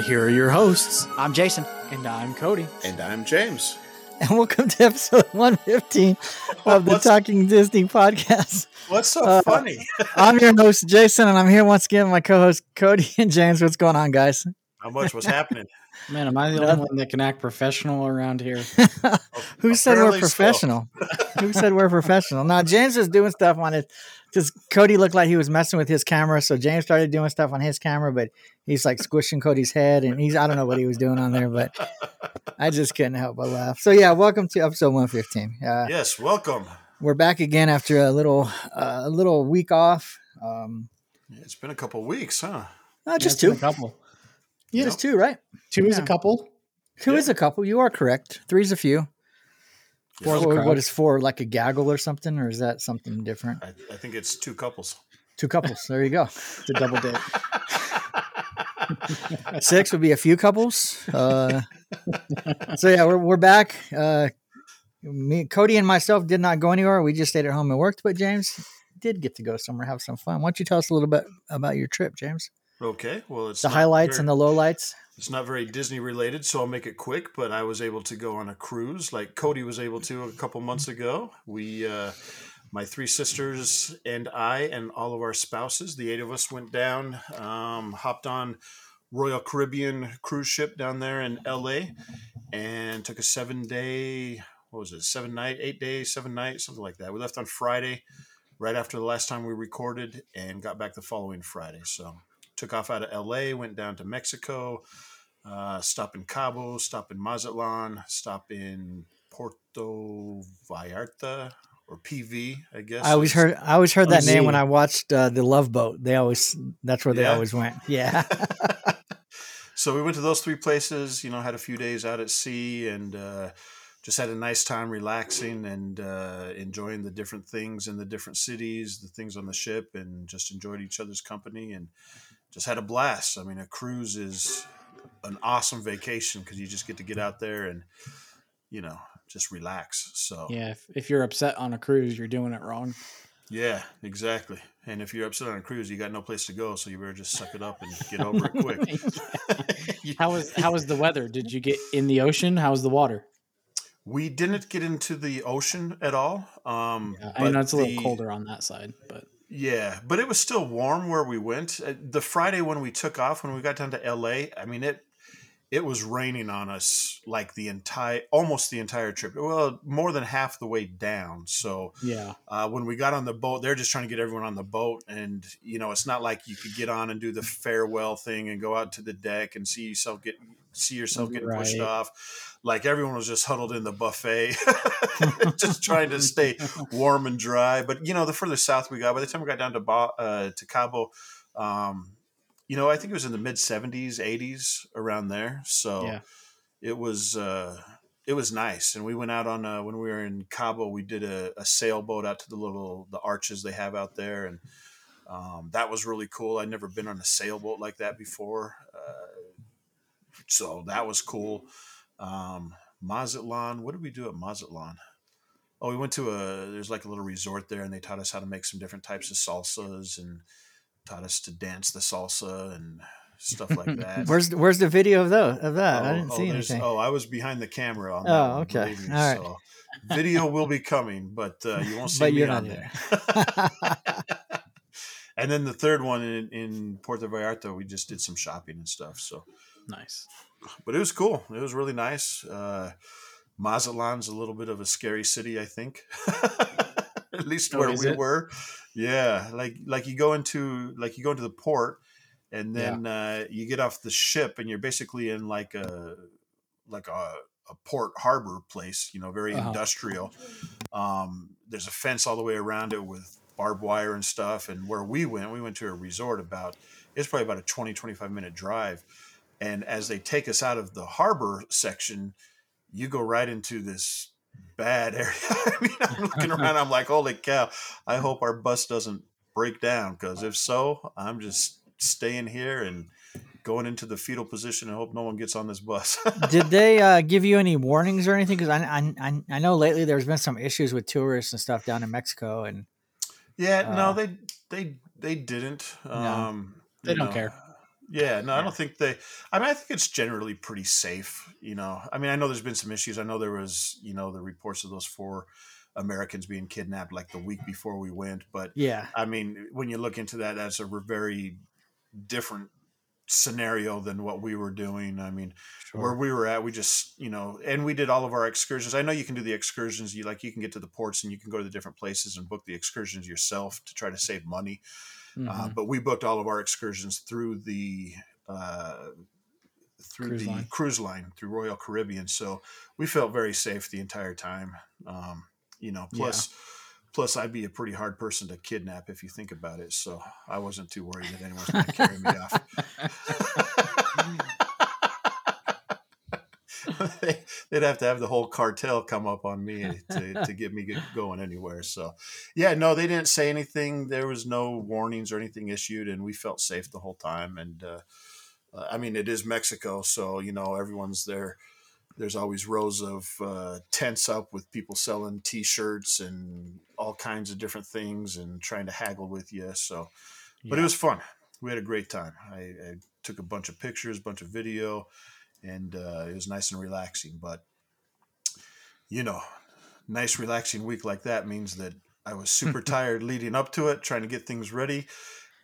And here are your hosts. I'm Jason. And I'm Cody. And I'm James. And welcome to episode 115 of the What's- Talking Disney podcast. What's so Uh, funny? I'm your host, Jason, and I'm here once again with my co host, Cody and James. What's going on, guys? How much was happening? Man, am I the only one that can act professional around here? Who said we're professional? Who said we're professional? Now, James was doing stuff on it because Cody looked like he was messing with his camera. So James started doing stuff on his camera, but he's like squishing Cody's head. And he's, I don't know what he was doing on there, but I just couldn't help but laugh. So, yeah, welcome to episode 115. Uh, yes, welcome. we're back again after a little uh, a little week off. Um, It's been a couple weeks, huh? uh, just Yeah, it's two, been A couple. just two, right? Two is a couple. Two is a couple. You are correct. Three's a few. Four is a crowd. what is four? Like a gaggle or something, or is that something different? I, I think it's two couples. Two couples. There you go. It's a double date. Six would be a few couples. Uh, so yeah, we're we're back. Uh, me, Cody, and myself did not go anywhere. We just stayed at home and worked. But James did get to go somewhere, have some fun. Why don't you tell us a little bit about your trip, James? Okay, well, it's The highlights very- and the lowlights. It's not very Disney related, so I'll make it quick. But I was able to go on a cruise, like Cody was able to a couple months ago. We, uh, my three sisters and I, and all of our spouses, the eight of us went down, um, hopped on Royal Caribbean cruise ship down there in L.A. and took a seven day, what was it, seven night, eight days, seven nights, something like that. We left on Friday, right after the last time we recorded, and got back the following Friday. So took off out of L.A., went down to Mexico, uh, stop in Cabo, stop in Mazatlan, stop in Puerto Vallarta or PV, I guess. I always heard I always heard that name when I watched uh, the Love Boat. They always that's where they Yeah? always went. Yeah. so we went to those three places. You know, had a few days out at sea and uh, just had a nice time relaxing and uh, enjoying the different things in the different cities, the things on the ship, and just enjoyed each other's company and just had a blast. I mean, a cruise is an awesome vacation because you just get to get out there and you know just relax. So Yeah, if, if you're upset on a cruise, you're doing it wrong. Yeah, exactly. And if you're upset on a cruise, you got no place to go, so you better just suck it up and get over it quick. How was how was the weather? Did you get in the ocean? How was the water? we didn't get into the ocean at all. Um, Yeah, I know it's a little the- colder on that side, but Yeah, but it was still warm where we went. Uh, The Friday when we took off, when we got down to LA, I mean it it was raining on us like the entire almost the entire trip. Well, more than half the way down. So yeah, uh, when we got on the boat, they're just trying to get everyone on the boat, and you know, it's not like you could get on and do the farewell thing and go out to the deck and see yourself get see yourself getting pushed off. Like everyone was just huddled in the buffet, just trying to stay warm and dry. But you know, the further south we got, by the time we got down to ba- uh, to Cabo, um, you know, I think it was in the mid seventies, eighties, around there. So Yeah. it was. Uh, it was nice and we went out on uh, when we were in cabo we did a, a sailboat out to the little the arches they have out there and um, that was really cool i'd never been on a sailboat like that before uh, so that was cool um, mazatlan what did we do at mazatlan oh we went to a there's like a little resort there and they taught us how to make some different types of salsas and taught us to dance the salsa and stuff like that Where's where's the video of those of that? I Oh, didn't oh, see anything. Oh, I was behind the camera on that. Oh, one, okay. me. All right. So video will be coming, but uh, you won't see But me you're on not there. and then the third one in, in Puerto Vallarta, we just did some shopping and stuff. So, nice. But it was cool. It was really nice. Uh, Mazatlan's a little bit of a scary city, I think. At least Oh, where we it? were. Yeah, like like you go into like you go into the port, and then uh, you get off the ship, and you're basically in like a like a, a port harbor place, you know, very Uh-huh. industrial. Um, there's a fence all the way around it with barbed wire and stuff. And where we went, we went to a resort about, it's probably about a 20, 25 minute drive. And as they take us out of the harbor section, you go right into this bad area. I mean, I'm looking around, I'm like, holy cow, I hope our bus doesn't break down because if so, I'm just staying here and going into the fetal position and hope no one gets on this bus. Did they uh, give you any warnings or anything? Because I, I I I know lately there's been some issues with tourists and stuff down in Mexico, and yeah, Uh, no, they they they didn't. Um, They don't know, care. Yeah, no, I don't think they. I mean, I think it's generally pretty safe. You know, I mean, I know there's been some issues. I know there was, you know, the reports of those four Americans being kidnapped like the week before we went. But yeah, I mean, when you look into that, that's a very different scenario than what we were doing. I mean, where we were at, we just, you know, and we did all of our excursions. I know you can do the excursions. You like, you can get to the ports and you can go to the different places and book the excursions yourself to try to save money. Uh, Mhm. but we booked all of our excursions through the uh, through Cruise the line. cruise line through Royal Caribbean. So we felt very safe the entire time. Um, you know, plus plus I'd be a pretty hard person to kidnap if you think about it. So I wasn't too worried that anyone's going to carry me off. They- They'd have to have the whole cartel come up on me to, to get me get going anywhere. So, yeah, no, they didn't say anything. There was no warnings or anything issued, and we felt safe the whole time. And uh, I mean, it is Mexico, so you know everyone's there. There's always rows of uh, tents up with people selling T-shirts and all kinds of different things, and trying to haggle with you. So, but it was fun. We had a great time. I, I took a bunch of pictures, a bunch of video, and uh, it was nice and relaxing. But you know, nice relaxing week like that means that I was super tired leading up to it, trying to get things ready,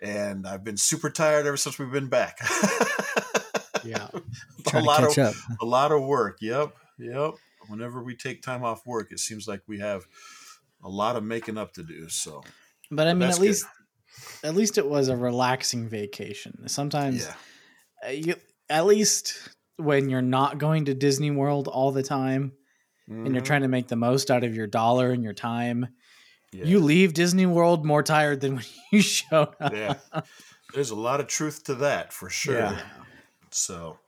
and I've been super tired ever since we've been back. yeah. a lot of up. a lot of work. Yep, yep. Whenever we take time off work, it seems like we have a lot of making up to do. So But I mean, at good. least at least it was a relaxing vacation. Sometimes yeah, uh, you, at least when you're not going to Disney World all the time and you're Mhm. trying to make the most out of your dollar and your time, Yeah. you leave Disney World more tired than when you showed up. yeah. There's a lot of truth to that for sure. Yeah. So,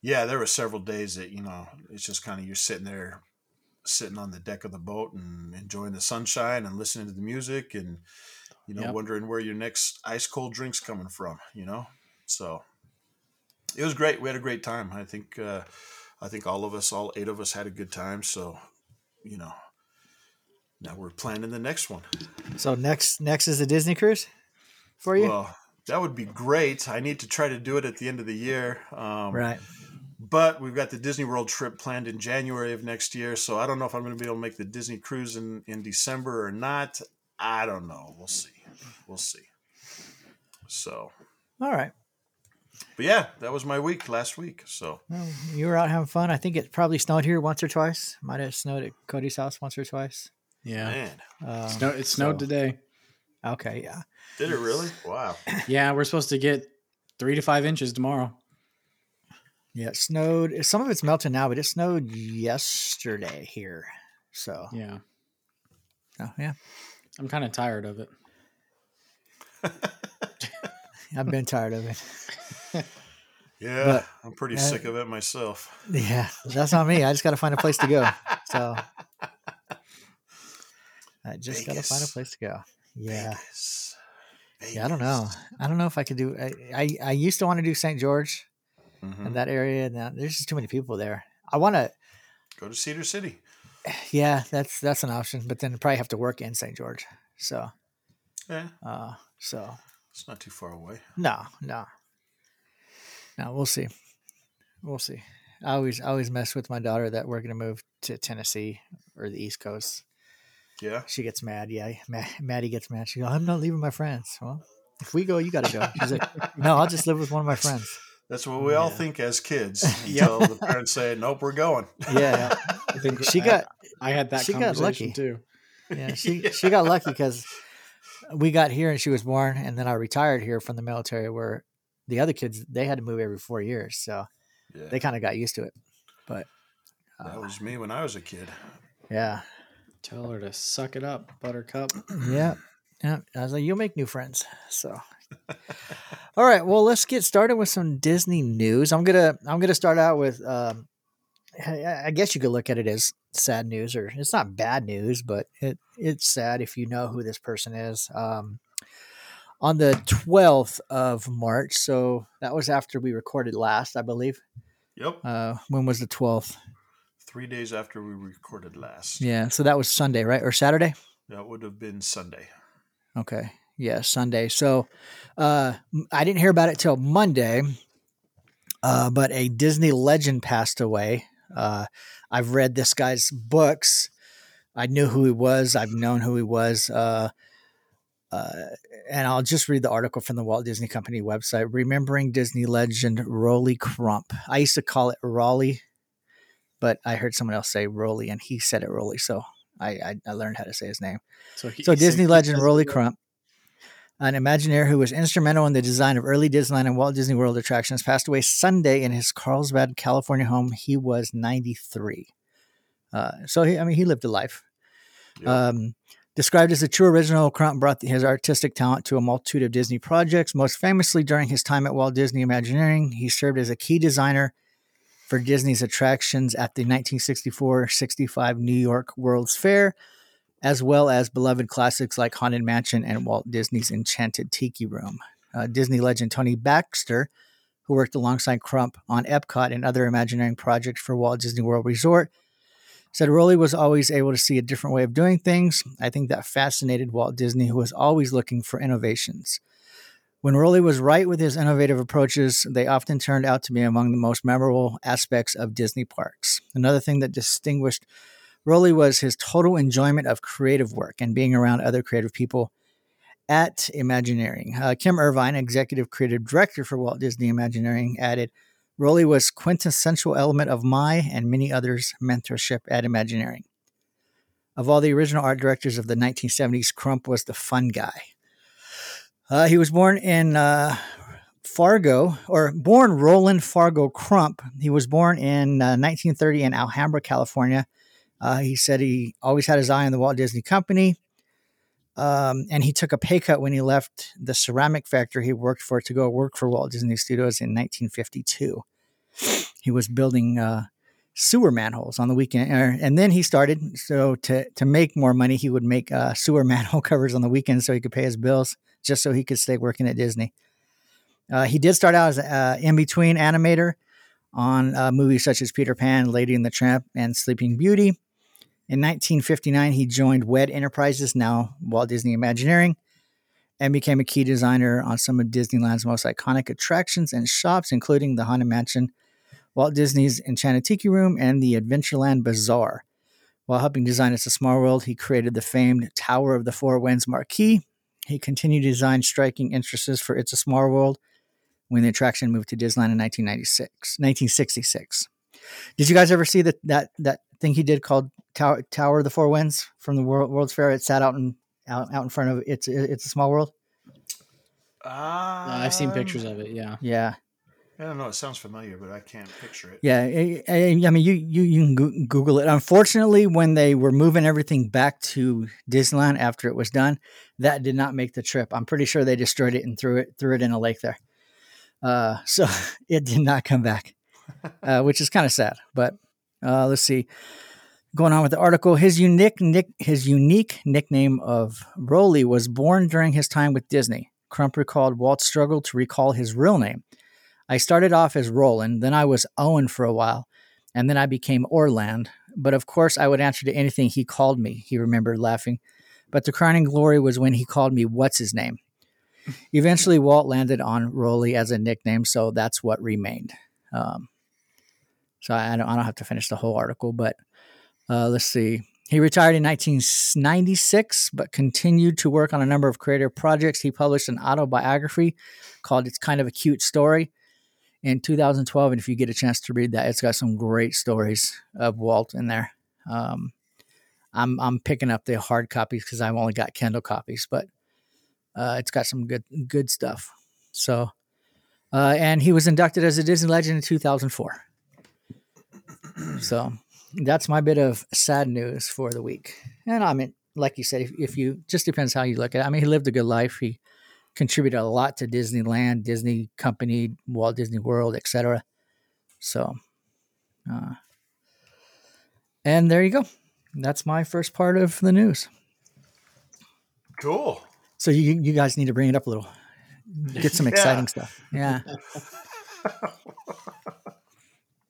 yeah, there were several days that you know it's just kind of you're sitting there, sitting on the deck of the boat and enjoying the sunshine and listening to the music and you know Yep. wondering where your next ice cold drink's coming from. You know, so it was great. We had a great time. I think uh, I think all of us, all eight of us, had a good time. So, you know. Now we're planning the next one. So next next is the Disney cruise for you, Well, that would be great. I need to try to do it at the end of the year. Um, right? But we've got the Disney World trip planned in January of next year. So I don't know if I'm going to be able to make the Disney cruise in, in December or not. I don't know. We'll see. We'll see. So, All right. But yeah, that was my week last week. So, Well, you were out having fun. I think it probably snowed here once or twice. Might have snowed at Cody's house once or twice. Yeah. man, Um, Snow, it snowed so- today. Okay, yeah. did it really? Wow. Yeah, we're supposed to get three to five inches tomorrow. Yeah, it snowed. Some of it's melting now, but it snowed yesterday here. So, Yeah. oh, yeah, I'm kind of tired of it. I've been tired of it. Yeah, But, I'm pretty uh, sick of it myself. Yeah, that's not me. I just got to find a place to go. So, I just got to find a place to go. Yeah. Vegas. Yeah, I don't know. I don't know if I could do. I I, I used to want to do St. George Mhm. in that area. Now there's just too many people there. I want to. Go to Cedar City. Yeah, that's that's an option, but then probably have to work in St. George. So, Yeah, uh, so it's not too far away. no, no, no. We'll see. We'll see. I always I always mess with my daughter that we're gonna move to Tennessee or the East Coast. Yeah. She gets mad. Yeah, Ma- Maddie gets mad. She goes, "I'm not leaving my friends." Well, if we go, you got to go. She's like, "No, I'll just live with one of my friends." That's what we all think as kids Yep. until the parents say, "Nope, we're going." Yeah, I think she I- got I had that she got lucky. too. yeah she she got lucky because we got here and she was born, and then I retired here from the military. Where the other kids they had to move every four years, so Yeah. they kind of got used to it. But That was me when I was a kid. Yeah. Tell her to suck it up, Buttercup. Yeah. Yeah. I was like, you'll make new friends. So all right. Well, let's get started with some Disney news. I'm gonna I'm gonna start out with um I I guess you could look at it as sad news or it's not bad news, but it it's sad if you know who this person is. Um on the 12th of March, so that was after we recorded last, I believe. Yep. Uh when was the 12th? Three days after we recorded last. Yeah, so that was Sunday, right? Or Saturday? That would have been Sunday. Okay. Yeah, Sunday. So uh, I didn't hear about it till Monday, uh, but a Disney legend passed away. Uh, I've read this guy's books. I knew who he was. I've known who he was. Uh, uh, and I'll just read the article from the Walt Disney Company website. Remembering Disney legend Rolly Crump. I used to call it Raleigh, but I heard someone else say Rolly, and he said it Rolly. So I, I, I learned how to say his name. So, he, So Disney legend Rolly Crump, an Imagineer who was instrumental in the design of early Disneyland and Walt Disney World attractions, passed away Sunday in his Carlsbad, California home. He was 93. Uh, so he, I mean, he lived a life. Yep. Um, described as a true original, Crump brought his artistic talent to a multitude of Disney projects. Most famously, during his time at Walt Disney Imagineering, he served as a key designer for Disney's attractions at the 1964-65 New York World's Fair, as well as beloved classics like Haunted Mansion and Walt Disney's Enchanted Tiki Room. Uh, Disney legend Tony Baxter, who worked alongside Crump on Epcot and other Imagineering projects for Walt Disney World Resort, said Rolly was always able to see a different way of doing things. I think that fascinated Walt Disney, who was always looking for innovations. When Rolly was right with his innovative approaches, they often turned out to be among the most memorable aspects of Disney parks. Another thing that distinguished Rolly was his total enjoyment of creative work and being around other creative people at Imagineering. Uh, Kim Irvine, executive creative director for Walt Disney Imagineering, added, Rolly was quintessential element of my and many others' mentorship at Imagineering. Of all the original art directors of the 1970s, Crump was the fun guy. Uh, he was born in uh, Fargo, or born Roland Fargo Crump. He was born in uh, 1930 in Alhambra, California. Uh, he said he always had his eye on the Walt Disney Company. Um, and he took a pay cut when he left the ceramic factory he worked for to go work for Walt Disney Studios in 1952. He was building uh, sewer manholes on the weekend, er, and then he started. So to to make more money, he would make uh, sewer manhole covers on the weekends so he could pay his bills, just so he could stay working at Disney. Uh, he did start out as an in between animator on uh, movies such as Peter Pan, Lady and the Tramp, and Sleeping Beauty. In 1959, he joined WED Enterprises, now Walt Disney Imagineering, and became a key designer on some of Disneyland's most iconic attractions and shops, including the Haunted Mansion, Walt Disney's Enchanted Tiki Room, and the Adventureland Bazaar. While helping design It's a Small World, he created the famed Tower of the Four Winds marquee. He continued to design striking entrances for It's a Small World when the attraction moved to Disneyland in 1996, 1966. Did you guys ever see that that that thing he did called Tower Tower of the Four Winds from the World, World's Fair? It sat out in out, out in front of it's it's a small world. Uh, I've seen pictures of it. Yeah. Yeah, I don't know. It sounds familiar, but I can't picture it. yeah. I, I, I mean, you you you can Google it. Unfortunately, when they were moving everything back to Disneyland after it was done, that did not make the trip. I'm pretty sure they destroyed it and threw it threw it in a lake there. Uh, so it did not come back, uh, which is kind of sad. But uh, let's see. Going on with the article, his unique nick, his unique nickname of Rolly was born during his time with Disney. Crump recalled Walt struggled to recall his real name. I started off as Roland, then I was Owen for a while, and then I became Orland. But of course, I would answer to anything he called me. He remembered laughing. But the crowning glory was when he called me what's his name. Eventually, Walt landed on Rolly as a nickname, so that's what remained. Um, so I don't, I don't have to finish the whole article, but uh, let's see. He retired in 1996, but continued to work on a number of creative projects. He published an autobiography called "It's Kind of a Cute Story" in 2012, and if you get a chance to read that, it's got some great stories of Walt in there. Um, I'm I'm picking up the hard copies because I've only got Kindle copies, but uh, it's got some good good stuff. So, uh, and he was inducted as a Disney legend in 2004. So, that's my bit of sad news for the week. And I mean, like you said, if, if you just depends how you look at it. I mean, he lived a good life. He contributed a lot to Disneyland, Disney Company, Walt Disney World, etc. So, uh, and there you go. That's my first part of the news. Cool. So you you guys need to bring it up a little. Get some Yeah. exciting stuff. Yeah.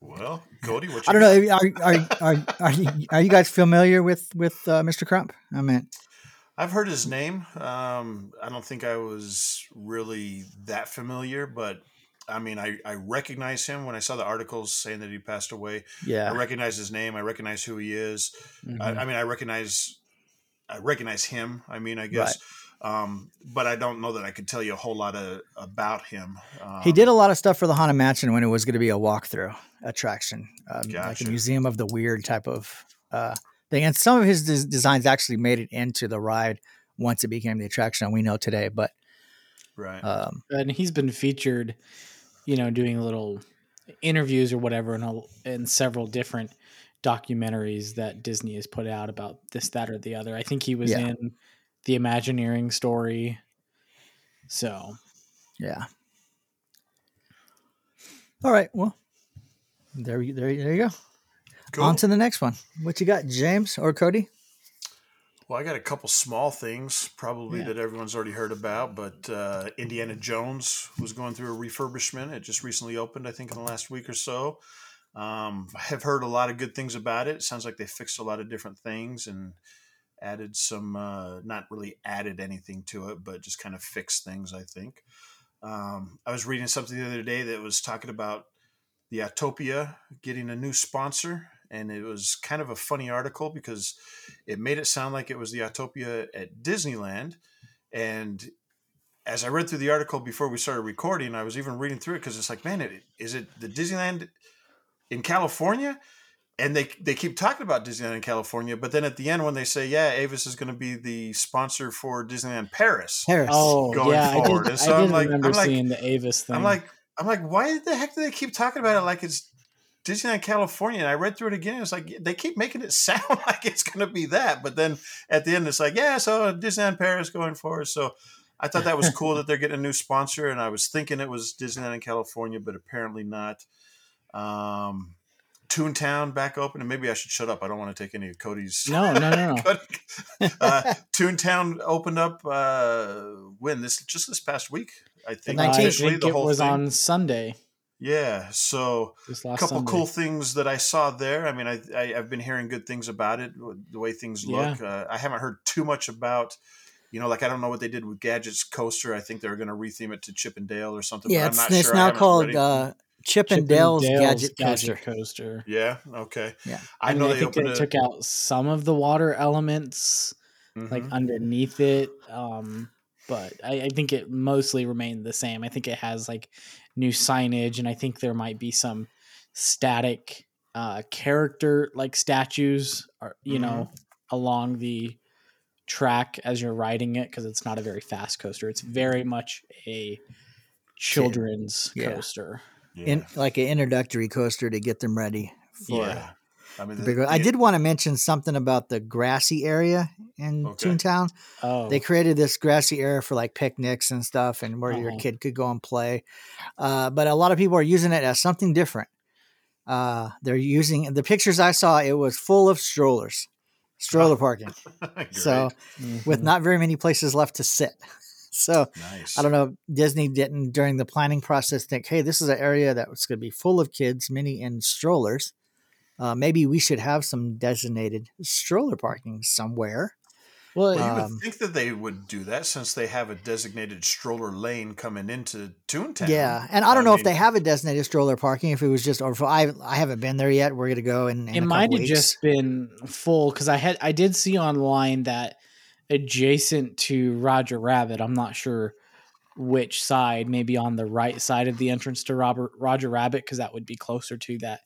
Well, Cody, what you I don't know. Are are are are you, are you guys familiar with with uh, Mr. Crump? I mean, I've heard his name. Um, I don't think I was really that familiar, but I mean, I, I recognize him when I saw the articles saying that he passed away. Yeah. I recognize his name. I recognize who he is. Mhm. I, I mean, I recognize, I recognize him. I mean, I guess, um, but I don't know that I could tell you a whole lot of, about him. Um, He did a lot of stuff for the Haunted Mansion when it was going to be a walkthrough attraction, um, like a museum of the weird type of uh, thing. And some of his des- designs actually made it into the ride once it became the attraction we know today. But right. um, and he's been featured, you know, doing little interviews or whatever in, a, in several different documentaries that Disney has put out about this, that, or the other. I think he was Yeah. in the Imagineering story. So yeah. All right. Well, there, you- there, there you go. Cool. On to the next one. What you got, James or Cody? Well, I got a couple small things probably Yeah. that everyone's already heard about, but uh, Indiana Jones was going through a refurbishment. It just recently opened, I think, in the last week or so. Um, I have heard a lot of good things about it. It sounds like they fixed a lot of different things and added some, uh, not really added anything to it, but just kind of fixed things, I think. Um, I was reading something the other day that was talking about the Autopia getting a new sponsor, and it was kind of a funny article because it made it sound like it was the Autopia at Disneyland. And as I read through the article before we started recording, I was even reading through it because it's like, man, it, is it the Disneyland in California? And they they keep talking about Disneyland in California, but then at the end when they say, yeah, Avis is going to be the sponsor for Disneyland Paris, Harris. Oh going yeah, I did. And so I I'm like- remember I'm like- seeing the Avis thing. I'm like, I'm like, why the heck do they keep talking about it like it's Disneyland California? And I read through it again. It's like they keep making it sound like it's going to be that, but then at the end, it's like, yeah, so Disneyland Paris going forward. So I thought that was cool that they're getting a new sponsor, and I was thinking it was Disneyland in California, but apparently not. Um, Toontown back open, and maybe I should shut up. I don't want to take any of Cody's. no, no, no, no. uh, Toontown opened up uh, when this just this past week. I think The I 19th. officially, think the it whole was thing. on Sunday. Yeah, so a couple Sunday. cool things that I saw there. I mean, I, I I've been hearing good things about it, the way things look. Uh, I haven't heard too much about, you know, like I don't know what they did with Gadget's coaster. I think they're going to retheme it to Chip and Dale or something. yeah, but it's, I'm not it's sure. I now called uh, Chip, Chip and Dale's, Dale's Gadget, Coaster. Coaster. yeah, okay. Yeah. I, I, mean, know I they think opened they a, took out some of the water elements, like Mhm. underneath it. Um, but I, I think it mostly remained the same. I think it has like new signage, and I think there might be some static uh, character like statues, or you know, along the track as you're riding it because it's not a very fast coaster. It's very much a children's Yeah. coaster. Yeah. In, like an introductory coaster to get them ready for yeah. I mean, the the- bigger. I did want to mention something about the grassy area in Okay. Toontown. Oh, They created this grassy area for like picnics and stuff, and where your Uh-huh. kid could go and play. Uh, but a lot of people are using it as something different. Uh, they're using the pictures I saw. It was full of strollers, stroller parking. So with mhm. not very many places left to sit. So nice. I don't know. Disney didn't during the planning process think, hey, this is an area that was going to be full of kids, many in strollers. Uh, maybe we should have some designated stroller parking somewhere. well, Well, you Um, would think that they would do that since they have a designated stroller lane coming into Toontown. Yeah, and I don't know if they have a designated stroller parking. If it was just, or if I, I haven't been there yet. We're gonna go in. in it a might have weeks. just been full because I had I did see online that adjacent to Roger Rabbit. I'm not sure which side, maybe on the right side of the entrance to Robert Roger Rabbit, because that would be closer to that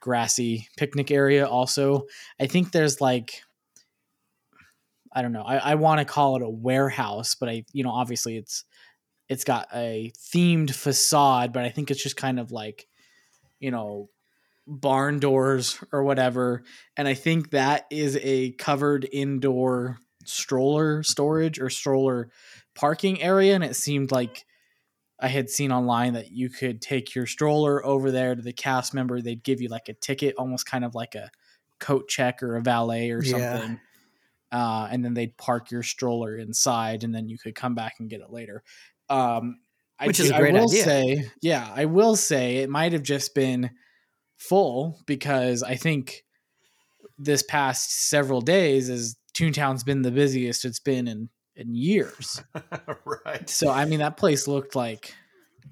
grassy picnic area. Also, I think there's like I don't know. I, I want to call it a warehouse, but I you know obviously it's it's got a themed facade, but I think it's just kind of like you know barn doors or whatever. And I think that is a covered indoor stroller storage or stroller parking area. And it seemed like I had seen online that you could take your stroller over there to the cast member. They'd give you like a ticket, almost kind of like a coat check or a valet or Yeah. something. Uh, and then they'd park your stroller inside, and then you could come back and get it later. Um, I Which is a great I will idea. say, yeah, I will say it might have just been full because I think this past several days is Toontown's been the busiest it's been in in years. right. So I mean that place looked like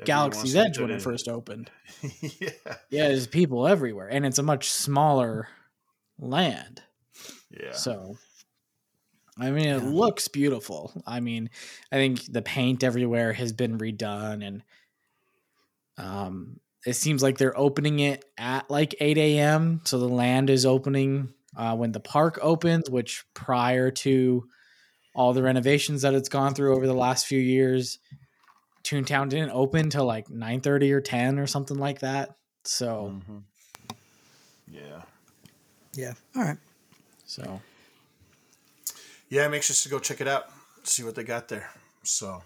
Everyone Galaxy's Edge when it first opened. yeah. Yeah, there's people everywhere, and it's a much smaller land. Yeah. So, I mean, it Yeah. looks beautiful. I mean, I think the paint everywhere has been redone, and um, it seems like they're opening it at like 8 a.m. So the land is opening uh, when the park opens, which prior to all the renovations that it's gone through over the last few years, Toontown didn't open till like 9:30 or 10 or something like that. So, Mhm. Yeah. Yeah. All right. so Yeah, I'm anxious to go check it out, see what they got there. So,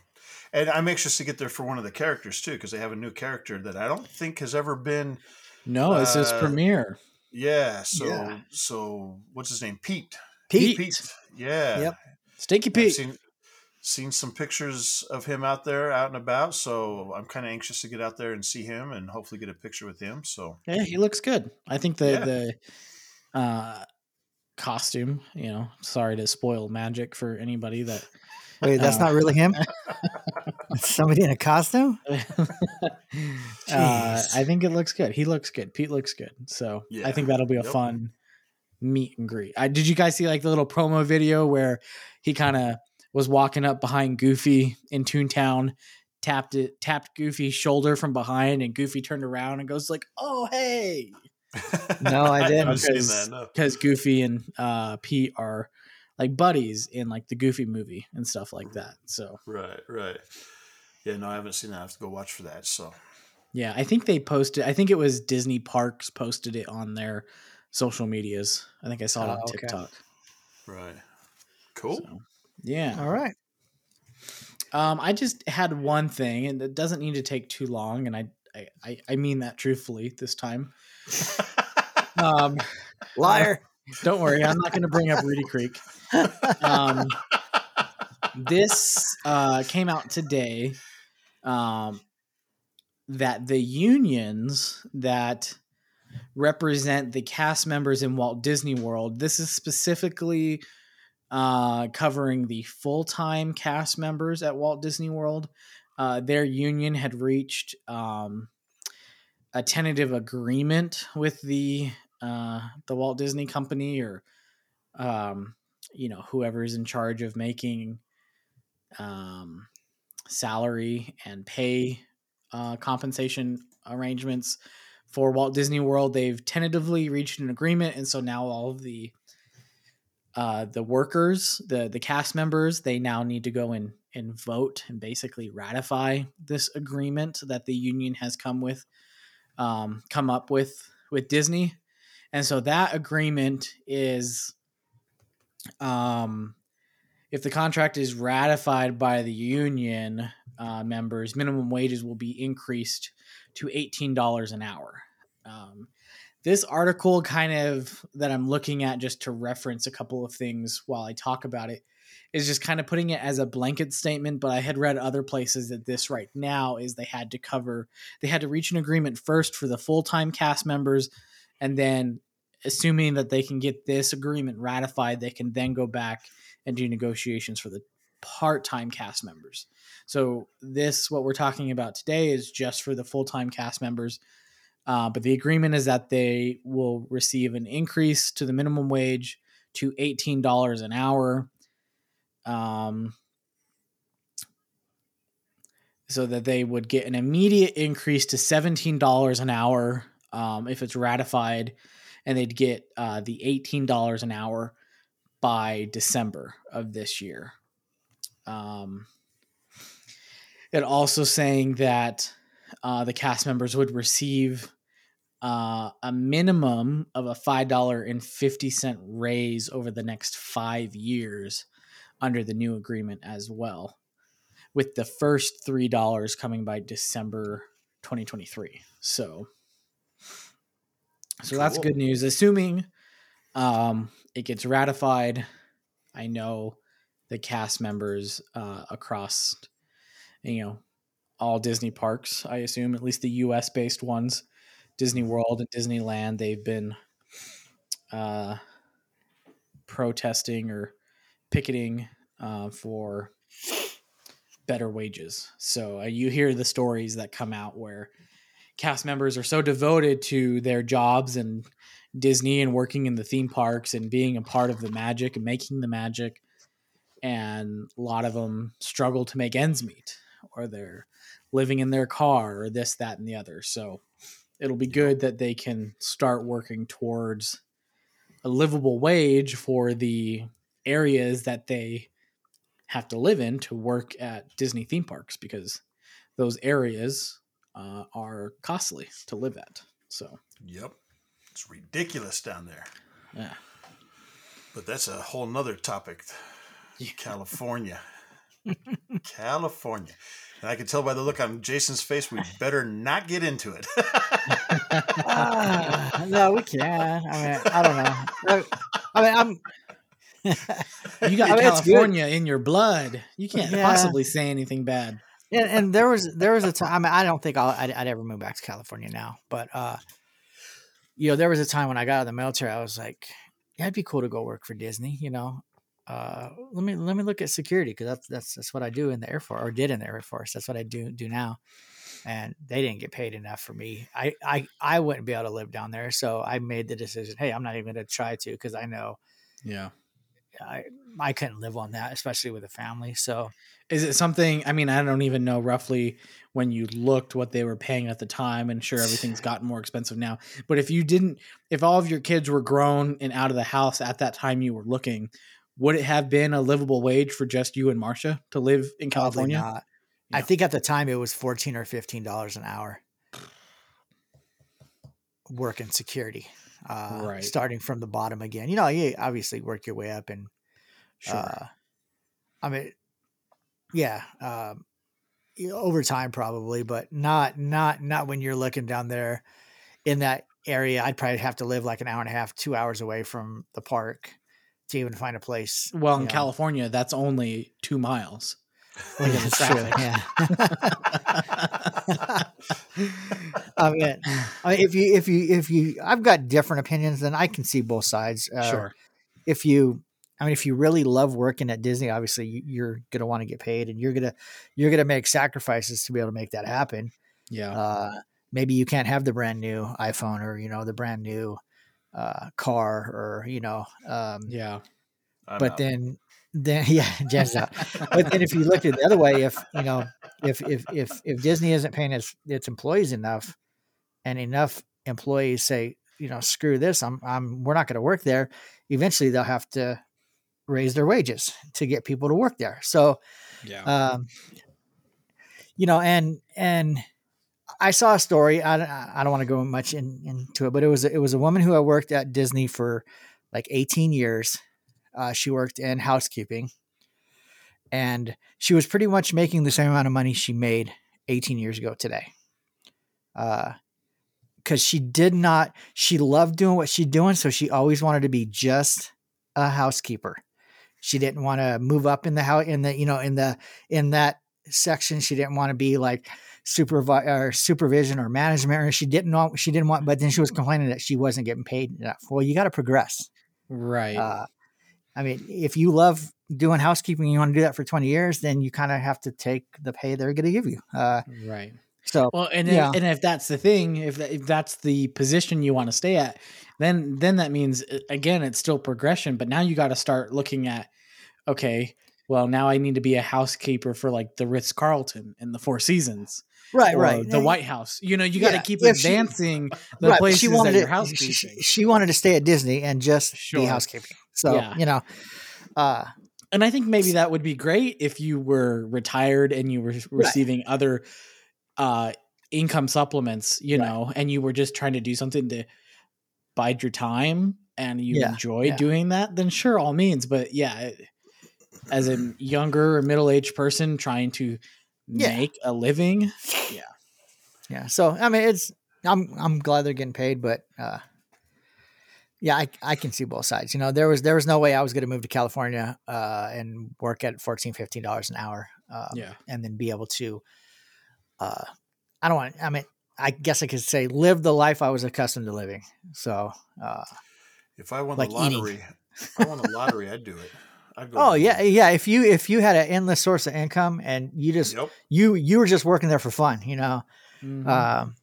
and I'm anxious to get there for one of the characters too, because they have a new character that I don't think has ever been. no, it's his Uh, premiere. Yeah. So, Yeah. so what's his name? Pete. Pete. Pete. Yeah. Yep. Stinky I've Pete. seen seen some pictures of him out there, out and about. So I'm kind of anxious to get out there and see him, and hopefully get a picture with him. So Yeah, he looks good. I think the Yeah. the uh costume, you know, sorry to spoil magic for anybody that Wait, that's Uh, not really him. It's somebody in a costume. uh I think it looks good. He looks good. Pete looks good. So I think that'll be a Yep. fun meet and greet. I, did you guys see like the little promo video where he kind of was walking up behind Goofy in Toontown, tapped it, tapped Goofy's shoulder from behind, and Goofy turned around and goes like, "Oh hey," No, I didn't. Because- No. Goofy and uh, Pete are like buddies in like the Goofy movie and stuff like that. So Right. Right. Yeah. No, I haven't seen that. I have to go watch for that. So yeah, I think they posted. I think it was Disney Parks posted it on their social medias. I think I saw it on Oh, okay. TikTok. right. Cool. So, yeah. All right. Um, I just had one thing, and it doesn't need to take too long, and I I, I, I mean that truthfully this time. Um, Liar. don't worry, I'm not going to bring up Reedy Creek. Um, this uh, came out today um, that the unions that represent the cast members in Walt Disney World, this is specifically uh, covering the full time cast members at Walt Disney World. Uh, their union had reached um, a tentative agreement with the uh, the Walt Disney Company or um, you know whoever's in charge of making um, salary and pay uh, compensation arrangements for Walt Disney World. They've tentatively reached an agreement, and so now all of the uh, the workers, the the cast members, they now need to go and and vote and basically ratify this agreement that the union has come with, um, come up with with Disney, and so that agreement is, um, if the contract is ratified by the union uh, members, minimum wages will be increased to eighteen dollars an hour. Um, this article kind of that I'm looking at just to reference a couple of things while I talk about it is just kind of putting it as a blanket statement, but I had read other places that this right now is they had to cover they had to reach an agreement first for the full-time cast members and then assuming that they can get this agreement ratified, they can then go back and do negotiations for the part-time cast members. So this what we're talking about today is just for the full-time cast members. Uh, but the agreement is that they will receive an increase to the minimum wage to $18 an hour. Um, so that they would get an immediate increase to $17 an hour um, if it's ratified, and they'd get uh, the $18 an hour by December of this year. Um, it also saying that uh, the cast members would receive uh, a minimum of a five dollar and fifty cent raise over the next five years under the new agreement as well, with the first three dollars coming by December 2023. So, so that's good news. Assuming um, it gets ratified, I know the cast members uh, across, you know, all Disney parks. I assume at least the U.S. based ones, Disney World and Disneyland. They've been uh, protesting or picketing uh, for better wages. So uh, you hear the stories that come out where cast members are so devoted to their jobs and Disney and working in the theme parks and being a part of the magic and making the magic. And a lot of them struggle to make ends meet or they're living in their car or this, that, and the other. So it'll be good that they can start working towards a livable wage for the areas that they have to live in to work at Disney theme parks because those areas uh, are costly to live at. So, Yep. It's ridiculous down there. yeah. But that's a whole nother topic. California. California. And I can tell by the look on Jason's face, we better not get into it. Ah, no, we can. I mean, I don't know. I mean, I'm. You got I mean. California in your blood. You can't Yeah. possibly say anything bad. And, and there was there was a time. I mean, I don't think I'll, I'd, I'd ever move back to California now. But uh, you know, there was a time when I got out of the military. I was like, yeah, it'd be cool to go work for Disney. You know, uh, let me let me look at security because that's that's that's what I do in the Air Force or did in the Air Force. That's what I do do now. And they didn't get paid enough for me. I I I wouldn't be able to live down there. So I made the decision. Hey, I'm not even going to try to because I know Yeah. I I couldn't live on that, especially with a family. So Is it something? I mean, I don't even know roughly when you looked what they were paying at the time, and sure, everything's gotten more expensive now. But if you didn't, if all of your kids were grown and out of the house at that time you were looking, would it have been a livable wage for just you and Marcia to live in California? not. I think at the time it was fourteen or fifteen dollars an hour. Working security, uh, Right. starting from the bottom again. You know, you obviously work your way up, and Sure. uh, I mean, yeah, um, over time probably, but not not not when you're looking down there in that area. I'd probably have to live like an hour and a half, two hours away from the park to even find a place. well, in know. California, that's only two miles. Well, yeah, because of that's true, yeah. I mean, I mean, if you if you if you, I've got different opinions, then I can see both sides. Uh, sure. If you, I mean, if you really love working at Disney, obviously you- you're gonna want to get paid, and you're gonna you're gonna make sacrifices to be able to make that happen. Yeah. Uh, maybe you can't have the brand new iPhone or you know the brand new uh, car or you know, um, yeah. I'm but out. then then yeah, Jen's out. but then if you look at it the other way, if you know, if if if if Disney isn't paying its its employees enough, and enough employees say, you know, screw this, I'm I'm we're not going to work there. Eventually, they'll have to raise their wages to get people to work there. So, Yeah. um, you know, and and I saw a story. I don't, I don't want to go much in, into it, but it was it was a woman who had worked at Disney for like 18 years. Uh, she worked in housekeeping, and she was pretty much making the same amount of money she made 18 years ago today. Uh, because she did not, she loved doing what she's doing, so she always wanted to be just a housekeeper. She didn't want to move up in the house in the you know in the in that section. She didn't want to be like supervi- or supervision or management. Or she didn't want she didn't want. But then she was complaining that she wasn't getting paid enough. Well, you got to progress. right. Uh, I mean, if you love doing housekeeping, and you want to do that for twenty years, then you kind of have to take the pay they're going to give you. Uh, right. so Well, and Yeah. if, and if that's the thing, if, that, if that's the position you want to stay at, then then that means uh, again it's still progression. But now you got to start looking at okay, well now I need to be a housekeeper for like the Ritz Carlton and the Four Seasons, right, right, the White House. You know, you got to Yeah, keep if she- advancing the Right, places she wanted that you're to, housekeeping. she, she wanted to stay at Disney and just Sure. be housekeeping. So Yeah. you know, uh, and I think maybe that would be great if you were retired and you were receiving other uh income supplements, you Right. know, and you were just trying to do something to bide your time and you Yeah, enjoy yeah. doing that, then sure, all means. But yeah, as a younger or middle aged person trying to Yeah. make a living, yeah, Yeah. So I mean, it's I'm I'm glad they're getting paid, but uh, yeah, I I can see both sides. You know, there was there was no way I was going to move to California uh, and work at 14 15 dollars an hour. Um, Yeah. and then be able to. Uh, I don't want. I mean, I guess I could say live the life I was accustomed to living. So. Uh, If I won Like the lottery, if I won the lottery, I'd do it. I'd go. oh yeah, it. yeah. If you if you had an endless source of income and you just Yep. you you were just working there for fun, you know, Mhm. um,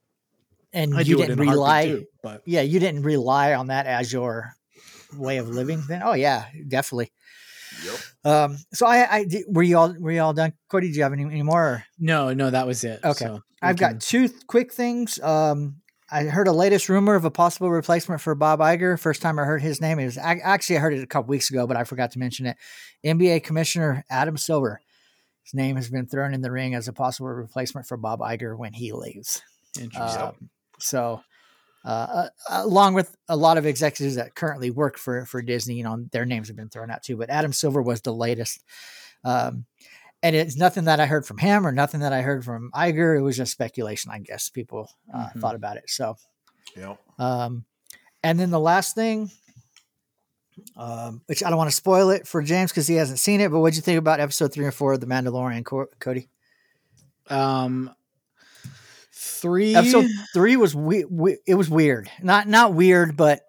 and I you didn't in a heartbeat rely. too, but yeah, you didn't rely on that as your way of living, then oh yeah, definitely. Yep. Um, so I, I di- were you all were you all done? Cody, did you have any, any more? no, no, that was it. Okay. So I've can- got two th- quick things. Um, I heard a latest rumor of a possible replacement for Bob Iger. First time I heard his name. It was ac- actually I heard it a couple weeks ago, but I forgot to mention it. NBA Commissioner Adam Silver. His name has been thrown in the ring as a possible replacement for Bob Iger when he leaves. interesting. Um, so, uh, uh, along with a lot of executives that currently work for for Disney, you know, their names have been thrown out too. But Adam Silver was the latest, um, and it's nothing that I heard from him or nothing that I heard from Iger. It was just speculation, I guess. People uh, Mhm. thought about it. So, yeah. um, and then the last thing, um, which I don't want to spoil it for James because he hasn't seen it. But what'd you think about episode three and four of The Mandalorian, Co- Cody? um, three. episode three was we, we it was weird not not weird but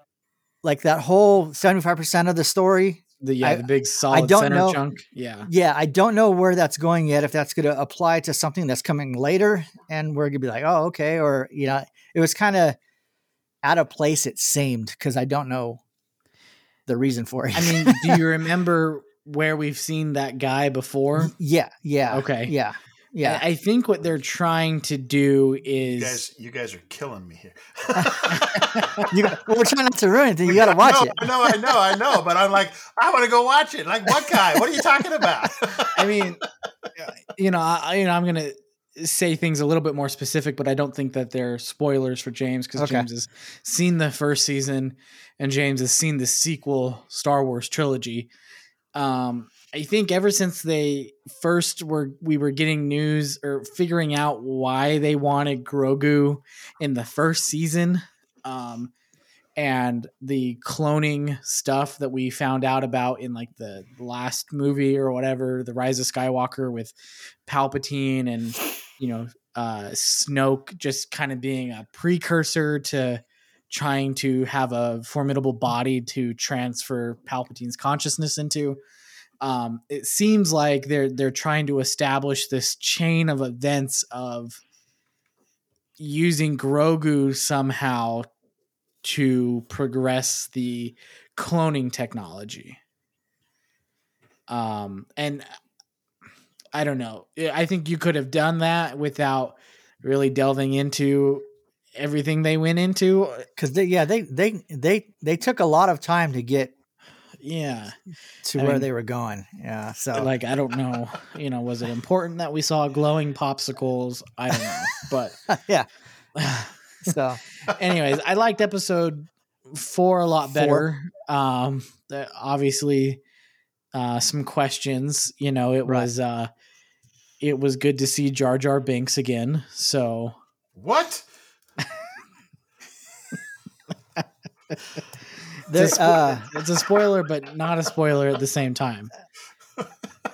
like that whole 75% of the story the yeah, I- the big solid don't center know- chunk. Yeah. yeah i don't know where that's going yet if that's going to apply to something that's coming later and we're going to be like oh okay or you know it was kind of out of place it seemed because i don't know the reason for it I mean, do you remember where we've seen that guy before? yeah yeah Okay. yeah yeah I I think what they're trying to do You is guys, you guys are killing me here. you got, well, we're trying not to ruin it you got to watch no, it I know, I know, I know. But I'm like, I want to go watch it. Like, what guy? What are you talking about? I mean, you know, I, I- you know, I'm gonna say things a little bit more specific, but I don't think that they're spoilers for James because Okay. James has seen the first season and James has seen the sequel Star Wars trilogy. Um, I think ever since they first were, we were getting news or figuring out why they wanted Grogu in the first season. Um, and the cloning stuff that we found out about in like the last movie or whatever, the Rise of Skywalker with Palpatine and you know uh, Snoke just kind of being a precursor to trying to have a formidable body to transfer Palpatine's consciousness into. Um, it seems like they're they're trying to establish this chain of events of using Grogu somehow to progress the cloning technology. Um, and I don't know. I think you could have done that without really delving into everything they went into. because yeah they they they they took a lot of time to get Yeah. to I where mean, they were going. Yeah. So Like I don't know, you know, was it important that we saw glowing popsicles? I don't know. But yeah. So anyways, I liked episode four a lot better. Um, uh, obviously, uh, some questions. You know, it Right. was uh, it was good to see Jar Jar Binks again. So what? there, it's a, uh, it's a spoiler, but not a spoiler at the same time.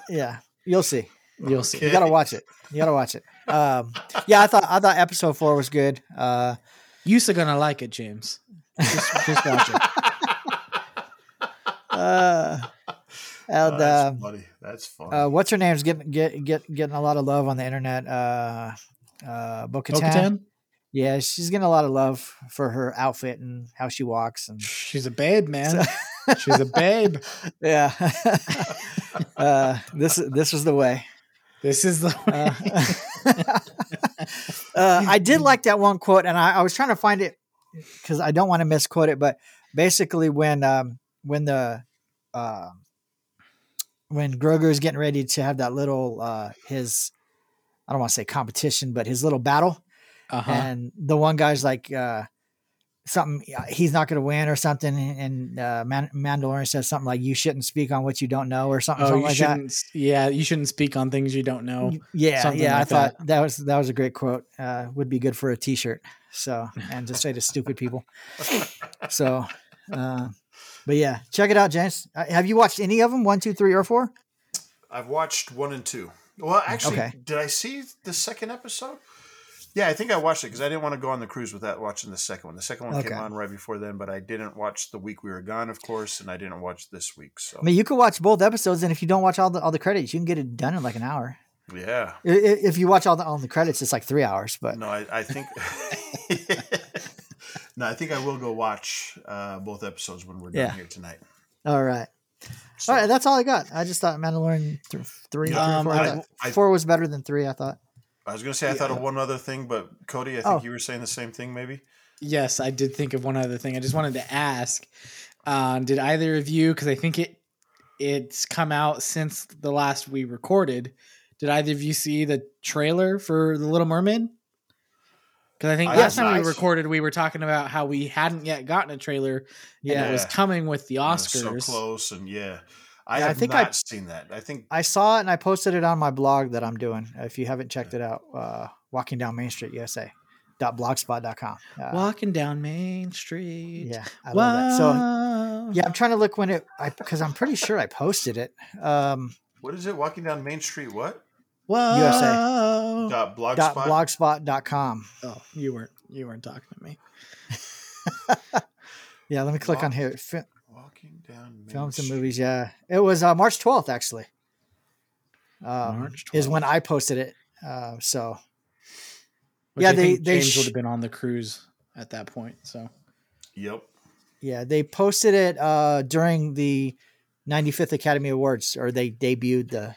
yeah, you'll see. You'll see. You gotta watch it. You gotta watch it. Um, yeah, I thought I thought episode four was good. Uh, You're gonna like it, James. Just, just watch it. uh, Oh, that's um, funny. That's funny. uh, what's her name's getting get, get getting a lot of love on the internet. Uh, uh, Bo-Katan. Bo-Katan? Yeah, she's getting a lot of love for her outfit and how she walks and She's a babe, man. She's a babe. yeah. uh, this this was the way. This is the Uh, uh, I did like that one quote, and I, I was trying to find it because I don't want to misquote it. But basically, when um, when the uh, when Grogu is getting ready to have that little uh, his I don't want to say competition, but his little battle, Uh-huh. and the one guy's like uh, something he's not going to win or something, and uh, Man- Mandalorian says something like "You shouldn't speak on what you don't know" or something, Oh, something you like that. shouldn't. s- Yeah, you shouldn't speak on things you don't know. Yeah, something yeah. I thought that. that. was that was a great quote. Uh, would be good for a T-shirt. So and just say to stupid people. So, uh, but yeah, check it out, James. Uh, have you watched any of them? One, two, three, or four? I've watched one and two. Well, actually, Okay. did I see the second episode? Yeah, I think I watched it because I didn't want to go on the cruise without watching the second one. The second one Okay. came on right before then, but I didn't watch the week we were gone, of course, and I didn't watch this week. So I mean, you could watch both episodes, and if you don't watch all the all the credits, you can get it done in like an hour. yeah, I- i- If you watch all the all the credits, it's like three hours. But no, I, I think no, I think I will go watch uh, both episodes when we're done Yeah. here tonight. all right, So, all right. That's all I got. I just thought Mandalorian th- three, three Um, four. I I- I- four was better than three. I thought. I was going to say I thought of one other thing, but Cody, I think Oh. you were saying the same thing, maybe. Yes, I did think of one other thing. I just wanted to ask: um, Did either of you? Because I think it it's come out since the last we recorded. Did either of you see the trailer for the Little Mermaid? Because I think I last time we recorded, we were talking about how we hadn't yet gotten a trailer, and Yeah. it was coming with the Oscars. so close, and yeah, I Yeah, I have think I- not seen that. I think I saw it and I posted it on my blog that I'm doing. If you haven't checked it out, uh, walking down Main Street USA. Dot blogspot.com. Uh, Walking down Main Street. yeah, I love that. So yeah, I'm trying to look when it I because I'm pretty sure I posted it. Um, what is it? Walking down Main Street, what? Whoa. USA. Dot blogspot. dot blogspot.com. Oh, you weren't you weren't talking to me. Yeah, let me click on here. Fi- Walking down Main films and Street. movies. Yeah, it was uh, March 12th actually. Um, March is when I posted it. Uh, so Which Yeah, I they- think they James sh- would have been on the cruise at that point. So Yep. yeah, they posted it uh, during the 95th Academy Awards, or they debuted the.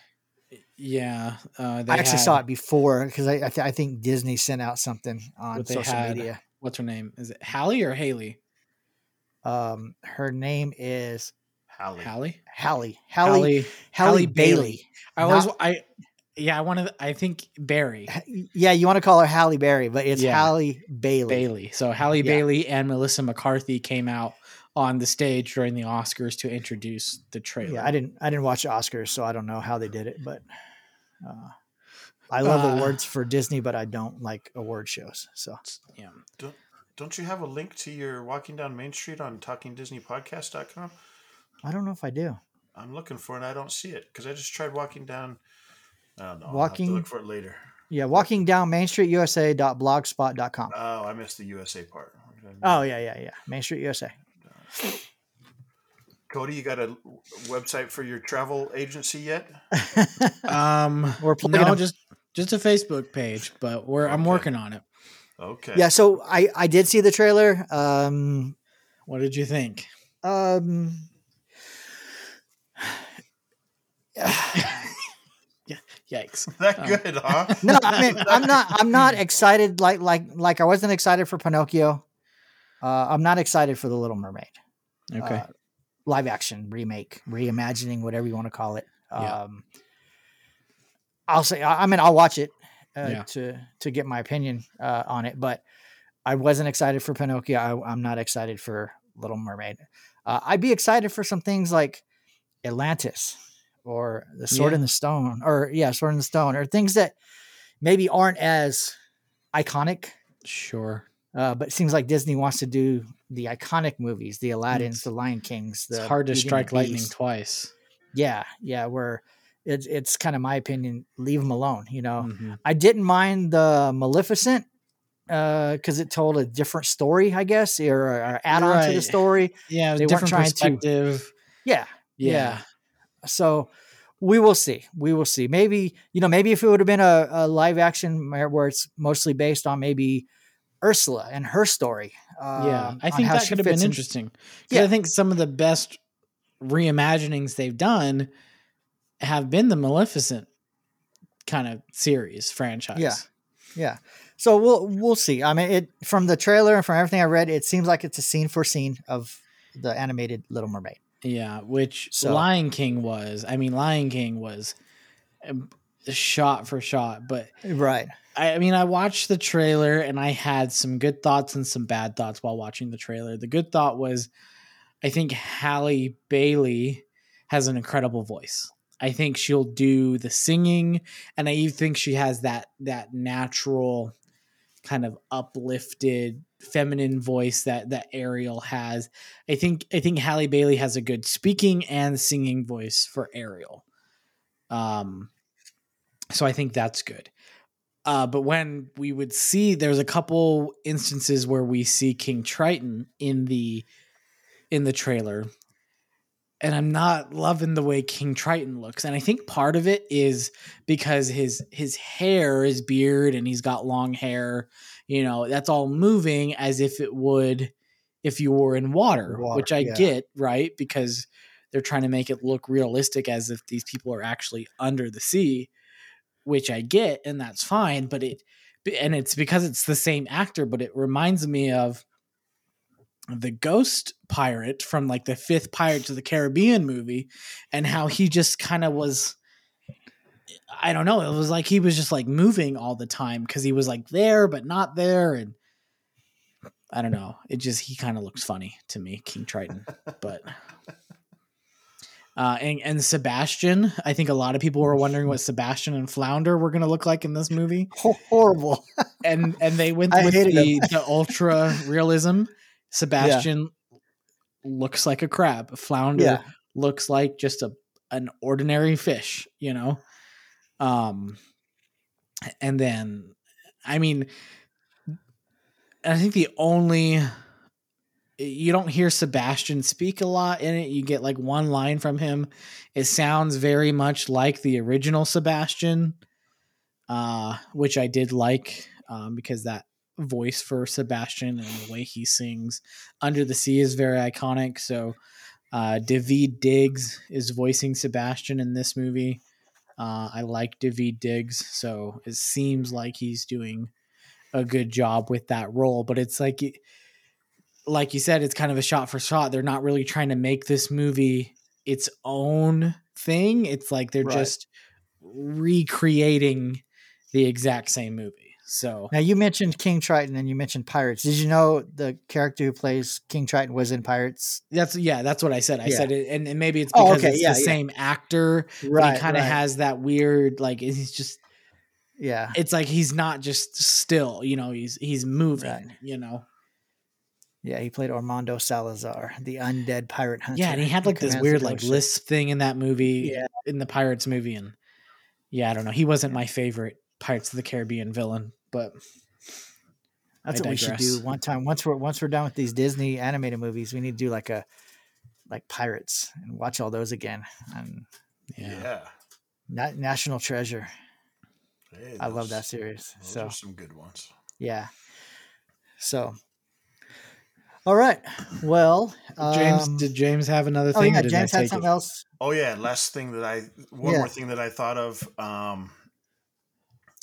yeah, uh, they I actually had- saw it before because I I, th- I think Disney sent out something on social had. media. What's her name? Is it Hallie or Haley? Um, her name is Hallie. Hallie. Hallie. Hallie. Hallie, Halle Bailey. Bailey. I always Not- I yeah I want to I think Barry Yeah, you want to call her Halle Berry, but it's Yeah. Halle Bailey. Bailey. So Hallie Yeah. Bailey and Melissa McCarthy came out on the stage during the Oscars to introduce the trailer. Yeah, I didn't I didn't watch Oscars, so I don't know how they did it, but uh, I love Uh, awards for Disney, but I don't like award shows. So Yeah. Don't you have a link to your Walking Down Main Street on TalkingDisneyPodcast.com? I don't know if I do. I'm looking for it and I don't see it because I just tried walking down. I don't know. I'll have Walking- to look for it later. Yeah, walking down Main Street USA.blogspot.com. Oh, I missed the USA part. Oh yeah, yeah, yeah. Main Street USA. Cody, you got a website for your travel agency yet? Um, We're no, them. just just a Facebook page, but we're I'm working on it. Okay. Yeah, so I I did see the trailer. Um What did you think? um Yeah. Yikes! That Oh. good, huh? no, I mean I'm not I'm not excited like like like I wasn't excited for Pinocchio. Uh, I'm not excited for The Little Mermaid. Okay. uh, live action remake, reimagining, whatever you want to call it. Yeah. Um, I'll say, I, I mean, I'll watch it uh, Yeah. to to get my opinion uh, on it, but I wasn't excited for Pinocchio. I, I'm not excited for Little Mermaid. Uh, I'd be excited for some things like Atlantis or The Sword Yeah. in the Stone, or yeah, Sword in the Stone, or things that maybe aren't as iconic sure. uh, but it seems like Disney wants to do the iconic movies, the Aladdins, the Lion Kings. The It's hard to Beauty strike lightning twice. Yeah, yeah. Where it's it's kind of my opinion. Leave them alone. You know, Mhm. I didn't mind the Maleficent because it told a different story, I guess, or, or add on to the story. Yeah, They weren't different trying to- Yeah, Yeah. yeah. So we will see. We will see. Maybe you know, maybe if it would have been a, a live action where it's mostly based on maybe Ursula and her story. yeah, um, I think that could have been in- interesting. Yeah. I think some of the best reimaginings they've done have been the Maleficent kind of series franchise. Yeah. Yeah. So we'll we'll see. I mean, it from the trailer and from everything I read, it seems like it's a scene for scene of the animated Little Mermaid. Yeah, which So- Lion King was. I mean, Lion King was um, shot for shot, but Right. I, I mean, I watched the trailer and I had some good thoughts and some bad thoughts while watching the trailer. The good thought was, I think Halle Bailey has an incredible voice. I think she'll do the singing, and I think she has that that natural kind of uplifted feminine voice that that Ariel has. I think I think Halle Bailey has a good speaking and singing voice for Ariel. Um, so I think that's good. Uh, but when we would see, there's a couple instances where we see King Triton in the in the trailer, and I'm not loving the way King Triton looks. And I think part of it is because his his hair, his beard, and he's got long hair. You know, that's all moving as if it would if you were in water, Water, which I yeah. get, right? Because they're trying to make it look realistic as if these people are actually under the sea which I get, and that's fine. But it, and it's because it's the same actor, but it reminds me of the ghost pirate from like the fifth Pirates of the Caribbean movie, and how he just kind of was. I don't know. It was like he was just like moving all the time because he was like there but not there, and I don't know. It just he kind of looks funny to me, King Triton, but. Uh, and, and Sebastian, I think a lot of people were wondering what Sebastian and Flounder were going to look like in this movie, horrible. and and they went with the, the ultra realism. Sebastian looks like a crab. Flounder Yeah. looks like just a an ordinary fish, you know. Um, and then, I mean, I think the only you don't hear Sebastian speak a lot in it. You get like one line from him. It sounds very much like the original Sebastian, uh, which I did like um, because that voice for Sebastian and the way he sings Under the Sea is very iconic. So, uh, Daveed Diggs is voicing Sebastian in this movie. Uh, I like Daveed Diggs, so it seems like he's doing a good job with that role. But it's like, like you said, it's kind of a shot for shot. They're not really trying to make this movie its own thing. It's like they're Right. just recreating the exact same movie. So Now you mentioned King Triton and you mentioned Pirates. Did you know the character who plays King Triton was in Pirates? that's yeah, that's what I said. I Yeah. said it, and, and maybe it's Oh, because okay, it's yeah, the yeah. same actor. Right. he kind of right. has that weird like he's just Yeah. it's like he's not just still, you know, he's he's moving, Right. you know. Yeah, he played Armando Salazar, the undead pirate hunter. Yeah, and he had like this weird like lisp thing in that movie, Yeah. in the Pirates movie, and yeah, I don't know. He wasn't my favorite Pirates of the Caribbean villain, but That's I what we should do one time. Once we're once we're done with these Disney animated movies, we need to do like a like Pirates and watch all those again. And yeah, Yeah. Na- National Treasure. Hey, I love that series. Those So are some good ones. yeah. So. All right. Well, James, um, did James have another thing? oh thing? yeah, or did I James had something it? else. Oh yeah, last thing that I one Yeah. more thing that I thought of. Um,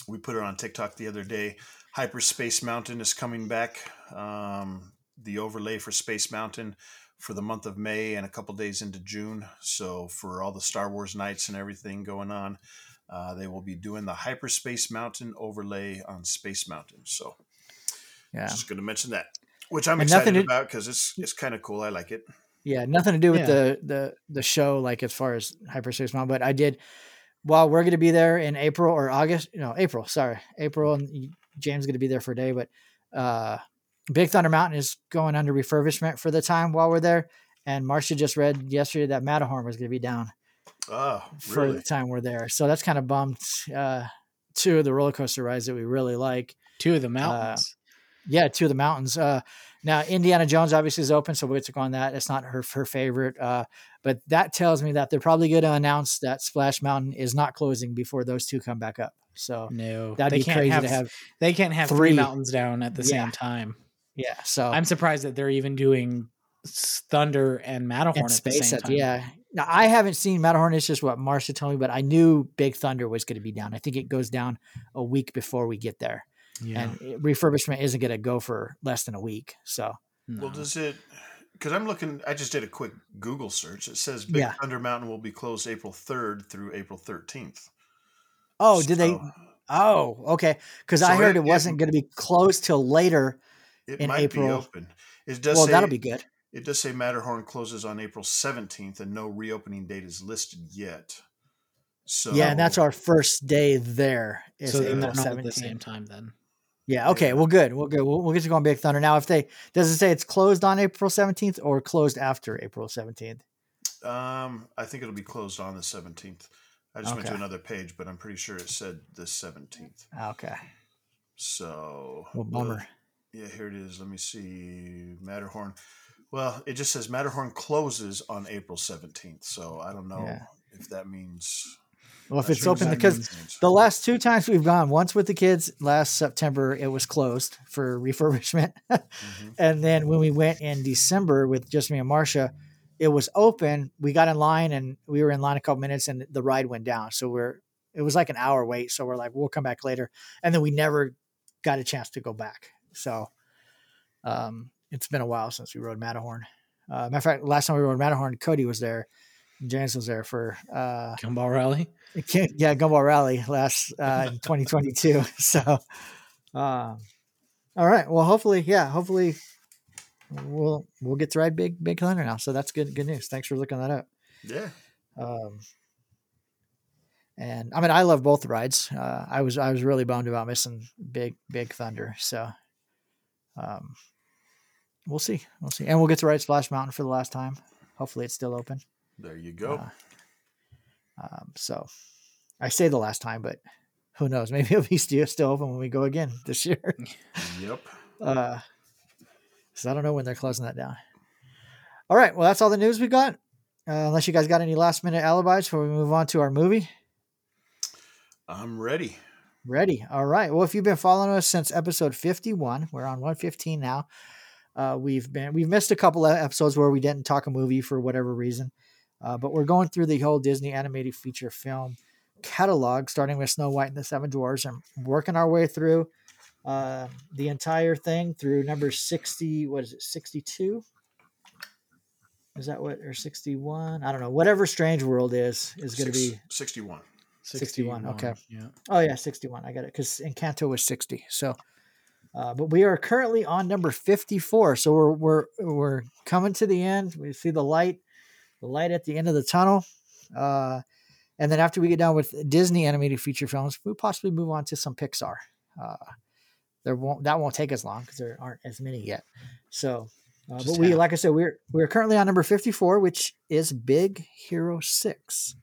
we put it on TikTok the other day. Hyperspace Mountain is coming back. Um, the overlay for Space Mountain for the month of May and a couple days into June. So for all the Star Wars nights and everything going on, uh, they will be doing the Hyperspace Mountain overlay on Space Mountain. So Yeah. just going to mention that, which I'm And nothing excited to- about because it's it's kind of cool. I like it. Yeah, nothing to do with Yeah. the the the show, like as far as Hyperspace Mountain. But I did. While we're going to be there in April or August, no, April. Sorry, April, and y- James going to be there for a day. But uh, Big Thunder Mountain is going under refurbishment for the time while we're there. And Marcia just read yesterday that Matterhorn was going to be down Oh, for the time we're there. So that's kind of bummed. Uh, two of the roller coaster rides that we really like. Two of the mountains. Yeah, two of the mountains. Uh, now Indiana Jones obviously is open, so we'll get to go on that. It's not her her favorite, uh, but that tells me that they're probably going to announce that Splash Mountain is not closing before those two come back up. So no, that'd they be can't crazy have, to have. They can't have three, three. mountains down at the Yeah. same time. Yeah, so I'm surprised that they're even doing Thunder and Matterhorn and at the same at time. yeah. Now I haven't seen Matterhorn. It's just what Marcia told me, but I knew Big Thunder was going to be down. I think it goes down a week before we get there, yeah. and refurbishment isn't going to go for less than a week. So no. Well, does it? Because I'm looking. I just did a quick Google search. It says Big Yeah. Thunder Mountain will be closed April 3rd through April 13th. Oh, did they? Oh, okay. Because So I heard it- it, wasn't going to be closed till later. It in might April. be open. It does Well, say, that'll be good. It does say Matterhorn closes on April 17th and no reopening date is listed yet. So yeah, and that's our first day there. Is so they're April not at the same time then. Yeah. Okay. Well, good. Well, good. We'll, we'll get to going, Big Thunder now. If they does it say it's closed on April seventeenth or closed after April seventeenth? Um, I think it'll be closed on the 17th. I just went to another page, but I'm pretty sure it said the 17th. Okay. So Well, bummer. Yeah, here it is. Let me see. Matterhorn. Well, it just says Matterhorn closes on April 17th. So I don't know Yeah. if that means. Well, if it's open because the last two times we've gone, once with the kids last September, it was closed for refurbishment, Mhm. and then when we went in December with just me and Marcia, it was open. We got in line and we were in line a couple minutes, and the ride went down. So we're it was like an hour wait. So we're like, we'll come back later, and then we never got a chance to go back. So um, it's been a while since we rode Matterhorn. Uh, matter of fact, last time we rode Matterhorn, Cody was there. And James was there for uh, Gumball Rally. yeah, Gumball Rally last uh, in 2022. So, um, all right. Well, hopefully, yeah, hopefully we'll we'll get to ride big big thunder now. So that's good good news. Thanks for looking that up. Yeah. Um, and I mean, I love both rides. Uh, I was I was really bummed about missing big big thunder. So, um, we'll see, we'll see, and we'll get to ride Splash Mountain for the last time. Hopefully, it's still open. There you go. Uh, um, so I say the last time, but who knows? Maybe it'll be still, still open when we go again this year. yep. Uh, so I don't know when they're closing that down. All right. Well, that's all the news we got. Uh, unless you guys got any last minute alibis before we move on to our movie. I'm ready. Ready. All right. Well, if you've been following us since episode 51, we're on 115 now. Uh, we've been we've missed a couple of episodes where we didn't talk a movie for whatever reason, uh, but we're going through the whole Disney animated feature film catalog, starting with Snow White and the Seven Dwarfs, and working our way through uh, the entire thing through number 60. What is it? 62. Is that what or 61? I don't know. Whatever Strange World is is going to Six- be 61. 61, okay. Yeah. Oh yeah, sixty-one. I got it because Encanto was sixty. So, uh, but we are currently on number fifty-four. So we're we're we're coming to the end. We see the light, the light at the end of the tunnel. Uh, and then after we get done with Disney animated feature films, we possibly move on to some Pixar. Uh, there won't that won't take as long because there aren't as many yet. So, uh, but we like I said, we're we're currently on number fifty-four, which is Big Hero Six.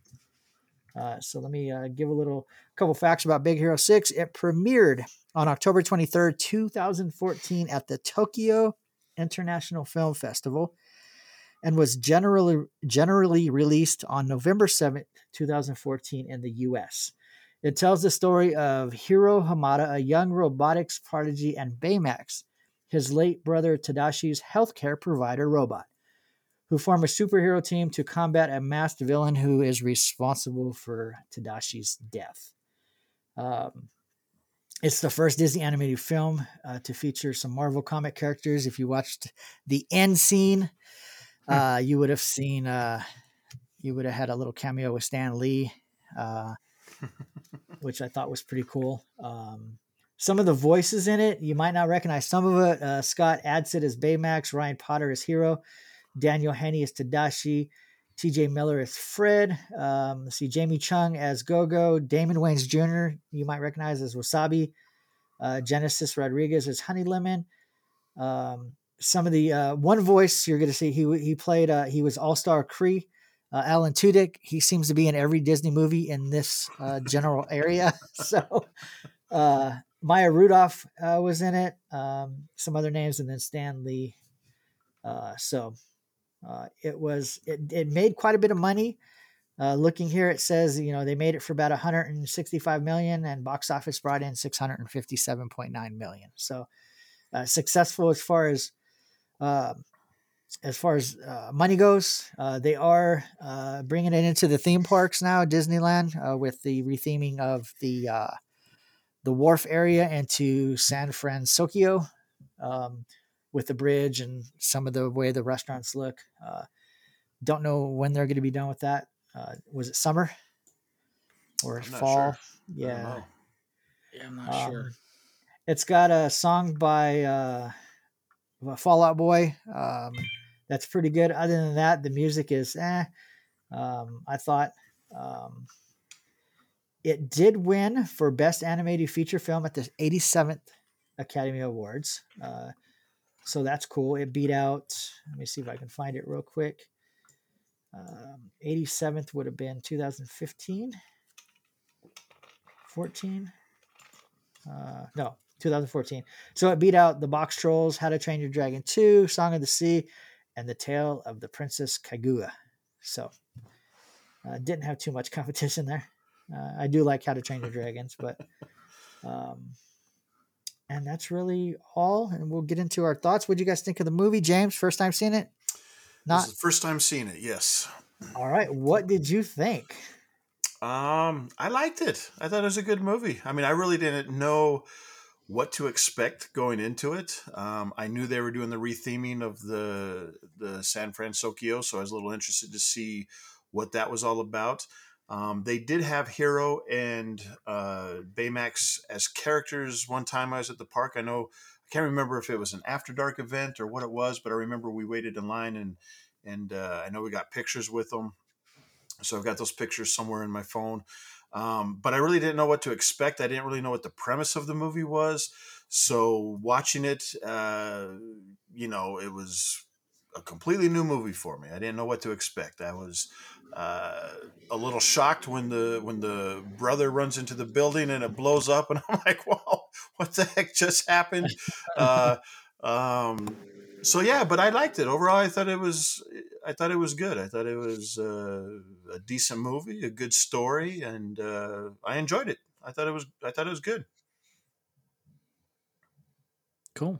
Uh, so let me uh, give a little couple facts about Big Hero 6. It premiered on October 23rd, 2014 at the Tokyo International Film Festival and was generally generally released on November 7th, 2014 in the US. It tells the story of Hiro Hamada, a young robotics prodigy, and Baymax, his late brother Tadashi's healthcare provider robot who form a superhero team to combat a masked villain who is responsible for Tadashi's death. Um, it's the first Disney animated film uh, to feature some Marvel comic characters. If you watched the end scene, uh, you would have seen, uh, you would have had a little cameo with Stan Lee, uh, which I thought was pretty cool. Um, some of the voices in it, you might not recognize some of it. Uh, Scott Adsit as Baymax, Ryan Potter as Hiro, Daniel Henney as Tadashi, TJ Miller as Fred. Um, see, Jamie Chung as Gogo, Damon Wayans Jr., you might recognize as Wasabi, uh, Genesis Rodriguez as Honey Lemon. Um, some of the uh, one voice you're going to see, he he played, uh, he was Alistair Krei. Uh, Alan Tudyk, he seems to be in every Disney movie in this uh, general area. So, uh, Maya Rudolph uh, was in it. Um, some other names, and then Stan Lee. So, it was it, it made quite a bit of money. Looking here, it says you know they made it for about 165 million, and box office brought in 657.9 million. So successful as far as uh, as far as uh, money goes. Uh, they are uh, bringing it into the theme parks now, Disneyland, uh, with the retheming of the uh, the wharf area into San Francisco. Um, with the bridge and some of the way the restaurants look. Uh, don't know when they're going to be done with that. Uh, was it summer? or I'm not fall. sure. I don't Yeah. know. Yeah, I'm not Um, sure. It's got a song by uh, Fall Out Boy. Um, that's pretty good. Other than that, the music is eh. Um, I thought um, it did win for Best Animated Feature Film at the 87th Academy Awards. Uh, so that's cool. It beat out, let me see if I can find it real quick. Um, 87th would have been 2015, 14. Uh, no, 2014. So it beat out The Boxtrolls, How to Train Your Dragon 2, Song of the Sea, and The Tale of the Princess Kaguya. So uh, didn't have too much competition there. Uh, I do like How to Train Your Dragons, but um, and that's really all. And we'll get into our thoughts. What do you guys think of the movie, James? First time seeing it? This Not is the first time seeing it. Yes. all right. What did you think? Um, I liked it. I thought it was a good movie. I mean, I really didn't know what to expect going into it. Um, I knew they were doing the retheming of the the San Francisco, so I was a little interested to see what that was all about. Um, they did have Hiro and uh, Baymax as characters one time I was at the park. I know I can't remember if it was an after dark event or what it was, but I remember we waited in line and and uh, I know we got pictures with them. So I've got those pictures somewhere in my phone. Um, but I really didn't know what to expect. I didn't really know what the premise of the movie was. So watching it, uh, you know, it was a completely new movie for me. I didn't know what to expect. I was uh, a little shocked when the when the brother runs into the building and it blows up, and I'm like, "Wow, what the heck just happened?" uh, um, so yeah, but I liked it overall. I thought it was I thought it was good. I thought it was uh, a decent movie, a good story, and uh, I enjoyed it. I thought it was I thought it was good. Cool.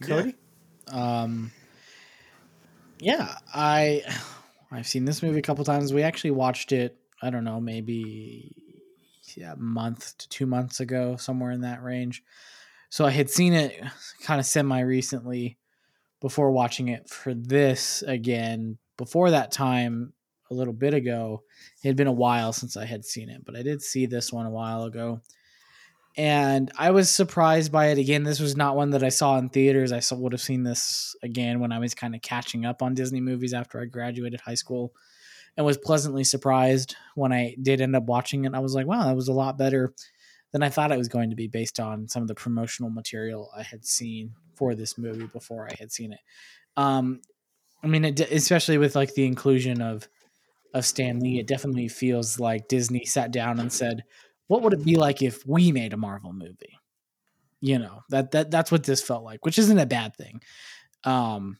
Cody? Um, yeah, I I've seen this movie a couple times. We actually watched it. I don't know, maybe yeah, a month to two months ago, somewhere in that range. So I had seen it kind of semi recently before watching it for this again. Before that time, a little bit ago, it had been a while since I had seen it, but I did see this one a while ago and I was surprised by it again. This was not one that I saw in theaters. I would have seen this again when I was kind of catching up on Disney movies after I graduated high school, and was pleasantly surprised when I did end up watching it. I was like, wow, that was a lot better than I thought it was going to be based on some of the promotional material I had seen for this movie before I had seen it. Um, I mean, it, especially with like the inclusion of of Stan Lee, it definitely feels like Disney sat down and said, "What would it be like if we made a Marvel movie?" You know that that that's what this felt like, which isn't a bad thing. Um,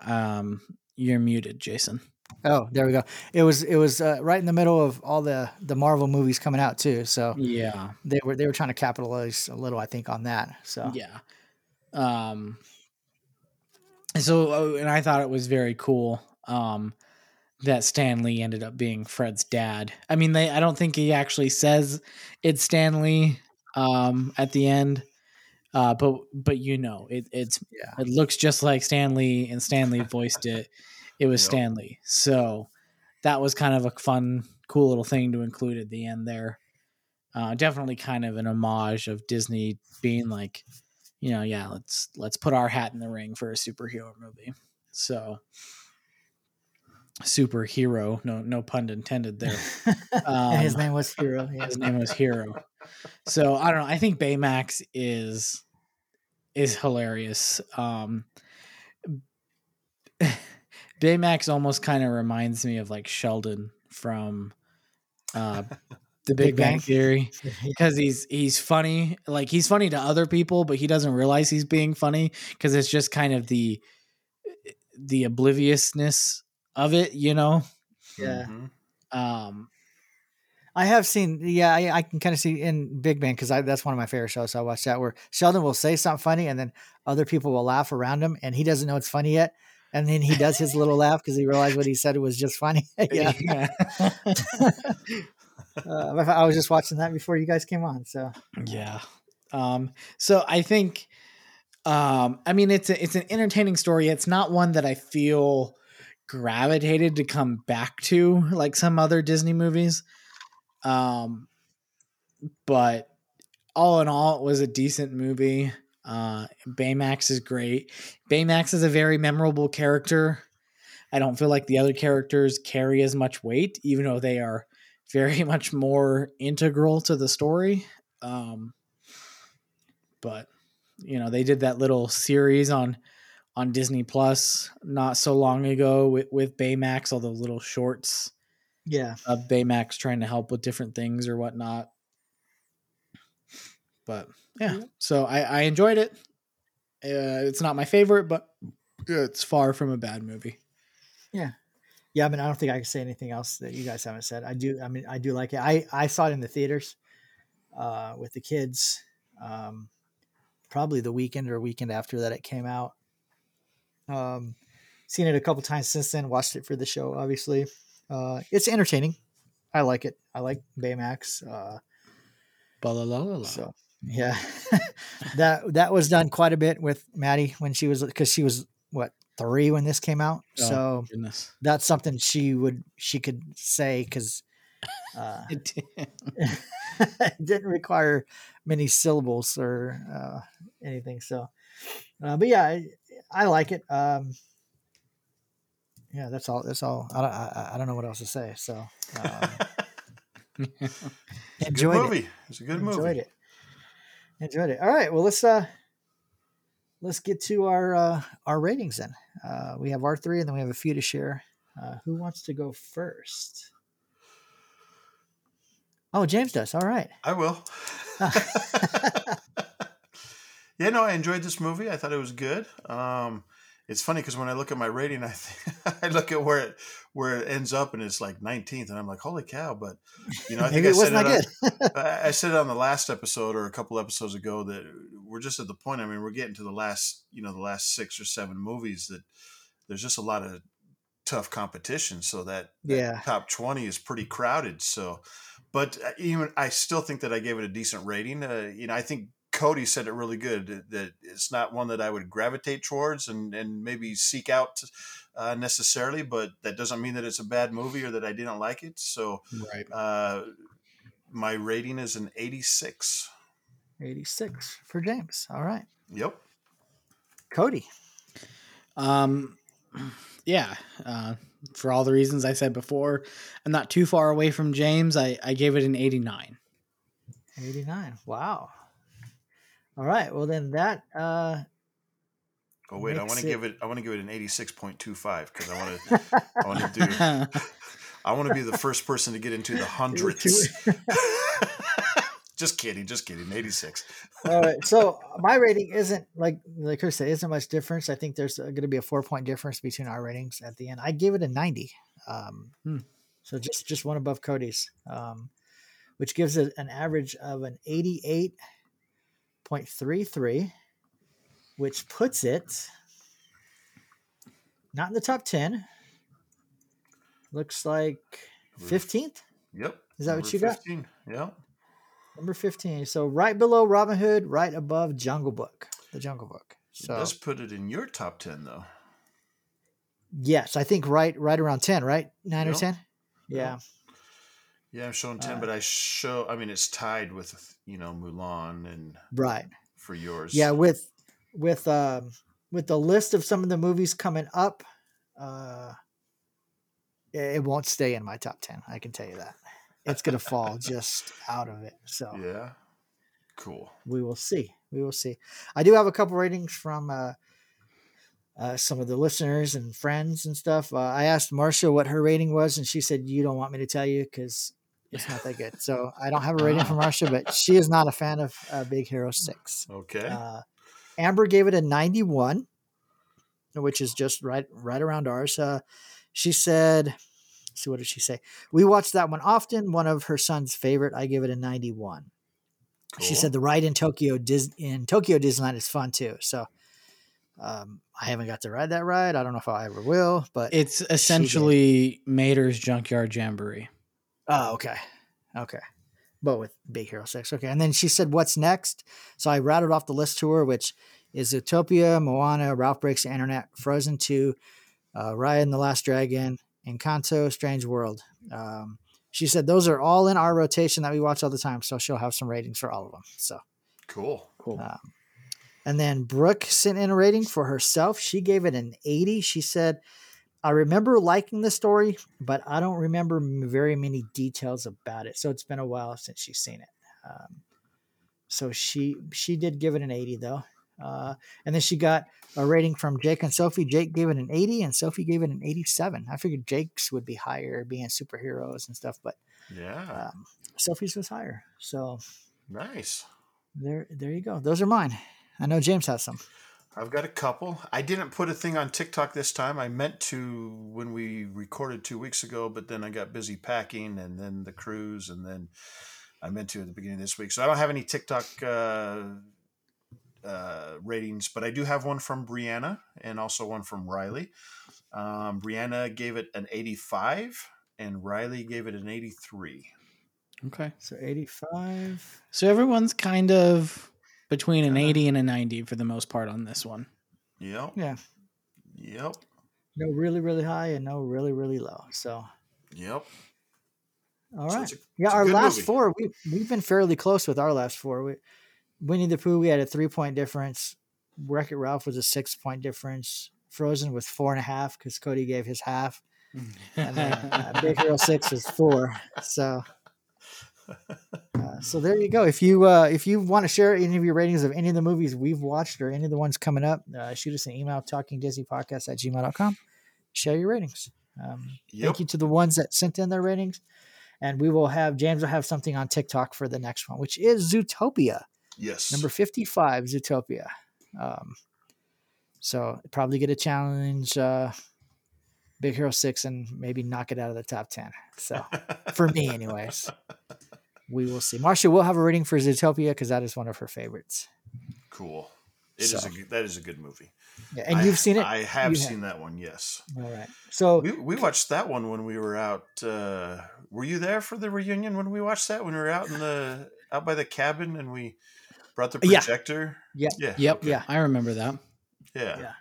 um, you're muted, Jason. Oh, there we go. It was it was uh, right in the middle of all the the Marvel movies coming out too. So Yeah, they were they were trying to capitalize a little, I think, on that. So yeah. Um, so oh, and I thought it was very cool. Um, that Stan Lee ended up being Fred's dad. I mean, they I don't think he actually says it's Stan Lee um, at the end, uh, but but you know, it it's Yeah. it looks just like Stan Lee, and Stan Lee voiced it. It was Yep. Stan Lee, so that was kind of a fun, cool little thing to include at the end there. Uh, definitely kind of an homage of Disney being like, you know, yeah, let's let's put our hat in the ring for a superhero movie. So superhero, no no pun intended there. and his Um, name was Hero. Yeah. His name was Hero. So I don't know. I think Baymax is is hilarious. Um, Baymax almost kind of reminds me of like Sheldon from uh, the Big, Big Bang, Bang? Theory because he's he's funny. Like he's funny to other people, but he doesn't realize he's being funny because it's just kind of the the obliviousness of it, you know. Yeah. Mhm. Um, I have seen, yeah, I, I can kind of see in Big Bang because that's one of my favorite shows. So I watch that where Sheldon will say something funny and then other people will laugh around him and he doesn't know it's funny yet. And then he does his little laugh because he realized what he said was just funny. yeah. Uh, I was just watching that before you guys came on. So Yeah. Um, so I think um, I mean it's a, it's an entertaining story. It's not one that I feel gravitated to come back to like some other Disney movies. Um, but all in all, it was a decent movie. Uh, Baymax is great. Baymax is a very memorable character. I don't feel like the other characters carry as much weight, even though they are very much more integral to the story. Um, but you know, they did that little series on on Disney Plus not so long ago with, with Baymax, all the little shorts Yeah. of Baymax trying to help with different things or whatnot. But yeah, so I, I enjoyed it. Uh, it's not my favorite, but it's far from a bad movie. Yeah, I mean, I don't think I can say anything else that you guys haven't said. I do. I mean, I do like it. I I saw it in the theaters uh, with the kids, um, probably the weekend or weekend after that it came out. Um, seen it a couple times since then. Watched it for the show, obviously. Uh, it's entertaining. I like it. I like Baymax. Uh, Ba-la-la-la-la. so yeah, that that was done quite a bit with Maddie when she was because she was what three when this came out. Oh. So Goodness. that's something she would she could say because uh, It did. didn't require many syllables or uh, anything. So, uh, but yeah, I, I like it. Um, yeah, that's all. That's all. I don't, I, I don't know what else to say. So, um, enjoyed movie. it. It's a good enjoyed movie. Enjoyed it. Enjoyed it. All right. Well, let's uh, let's get to our uh, our ratings then. Uh, we have our three, and then we have a few to share. Uh, who wants to go first? Oh, James does. All right. I will. yeah, no, I enjoyed this movie. I thought it was good. Um, it's funny because when I look at my rating, I think, I look at where it where it ends up, and it's like 19th, and I'm like, holy cow! But you know, I think I said it on, I said it on the last episode or a couple episodes ago that we're just at the point. I mean, we're getting to the last, you know, the last six or seven movies that there's just a lot of tough competition. So that, that Yeah. top 20 is pretty crowded. So, but uh, even I still think that I gave it a decent rating. Uh, you know, I think Cody said it really good that, that it's not one that I would gravitate towards and, and maybe seek out uh, necessarily, but that doesn't mean that it's a bad movie or that I didn't like it. So, right. uh, my rating is an 86. 86 for James. All right. Yep. Cody. Um, yeah. Uh, for all the reasons I said before, I'm not too far away from James. I, I gave it an 89. 89. Wow. All right. Well, then that, uh, Oh wait, I want to give it. I want to give it an eighty-six point two five because I want to. I want to do. I want to be the first person to get into the hundreds. just kidding, just kidding. Eighty-six. all right. So my rating isn't like, like Chris said, isn't much difference. I think there's going to be a four point difference between our ratings at the end. I gave it a 90. Um, Hmm. so just, just one above Cody's, um, which gives it an average of an 88.33, which puts it not in the top 10. Looks like 15th. Yep. Is that what you got? 15. Yep. Number 15. So right below Robin Hood, right above Jungle Book, the Jungle Book. So Let's put it in your top ten though. yes, I think right right around 10, right? 9 or 10? Yeah. Yeah, I'm showing ten, Uh, but I show. I mean, it's tied with you know Mulan and Right. for yours. Yeah, with with um with the list of some of the movies coming up, uh it won't stay in my top 10. I can tell you that. It's going to fall just out of it. So Yeah. Cool. we will see. We will see. I do have a couple ratings from uh, uh, some of the listeners and friends and stuff. Uh, I asked Marcia what her rating was, and she said, "You don't want me to tell you because it's not that good." So I don't have a rating from Marcia, but she is not a fan of uh, Big Hero Six. Okay. Uh, Amber gave it a ninety-one, which is just right right around ours. Uh, she said, "See what did she say?" We watched that one often. One of her son's favorite. I give it a ninety-one. She said the ride in Tokyo Dis- in Tokyo Disneyland is fun too. So um, I haven't got to ride that ride. I don't know if I ever will, but It's essentially Mater's Junkyard Jamboree. Oh, okay, okay. But with Big Hero Six, okay. And then she said, "What's next?" So I rattled off the list to her, which is Zootopia, Moana, Ralph Breaks the Internet, Frozen Two, uh, Raya and the Last Dragon, Encanto, Strange World. Um, she said those are all in our rotation that we watch all the time. So she'll have some ratings for all of them. So Cool. Cool. um, and then Brooke sent in a rating for herself. She gave it an 80. She said, I remember liking the story, but I don't remember very many details about it. So it's been a while since she's seen it. Um, so she she did give it an 80 though. Uh, and then she got a rating from Jake and Sophie. Jake gave it an 80 and Sophie gave it an 87. I figured Jake's would be higher being superheroes and stuff, but Yeah. um, Sophie's was higher. So nice. there there you go. Those are mine. I know James has some. I've got a couple. I didn't put a thing on TikTok this time. I meant to when we recorded two weeks ago, but then I got busy packing and then the cruise, and then I meant to at the beginning of this week. So I don't have any TikTok uh, uh, ratings, but I do have one from Brianna and also one from Riley. Um, Brianna gave it an 85, and Riley gave it an 83. Okay. So 85. So everyone's kind of between an Kinda. 80 and a 90 for the most part on this one. Yep. Yeah. Yep. No really, really high and no really, really low. So Yep. all So right. a- yeah, our last movie. four, we we've been fairly close with our last four. We, Winnie the Pooh, we had a three point difference. Wreck It Ralph was a six point difference. Frozen was four and a half because Cody gave his half. And then uh, Big Hero Six was four. So uh, so there you go. If you uh, if you want to share any of your ratings of any of the movies we've watched or any of the ones coming up, uh, shoot us an email talking Disney podcast at gmail.com. Share your ratings. Um, Yep. Thank you to the ones that sent in their ratings. And we will have James will have something on TikTok for the next one, which is Zootopia. Yes. Number 55, Zootopia. Um, so probably get a challenge, uh, Big Hero 6, and maybe knock it out of the top 10. So for me, anyways, we will see. Marcia will have a rating for Zootopia because that is one of her favorites. Cool. It is So. a good, that is a good movie. Yeah, and I- you've seen it? I have You seen that one. Yes. All right. So We we watched that one when we were out. Uh, were you there for the reunion when we watched that? When we were out in the out by the cabin and we brought the Yeah. projector. Yeah. Yeah. Yep. okay. Yeah. I remember that. Yeah. Yeah.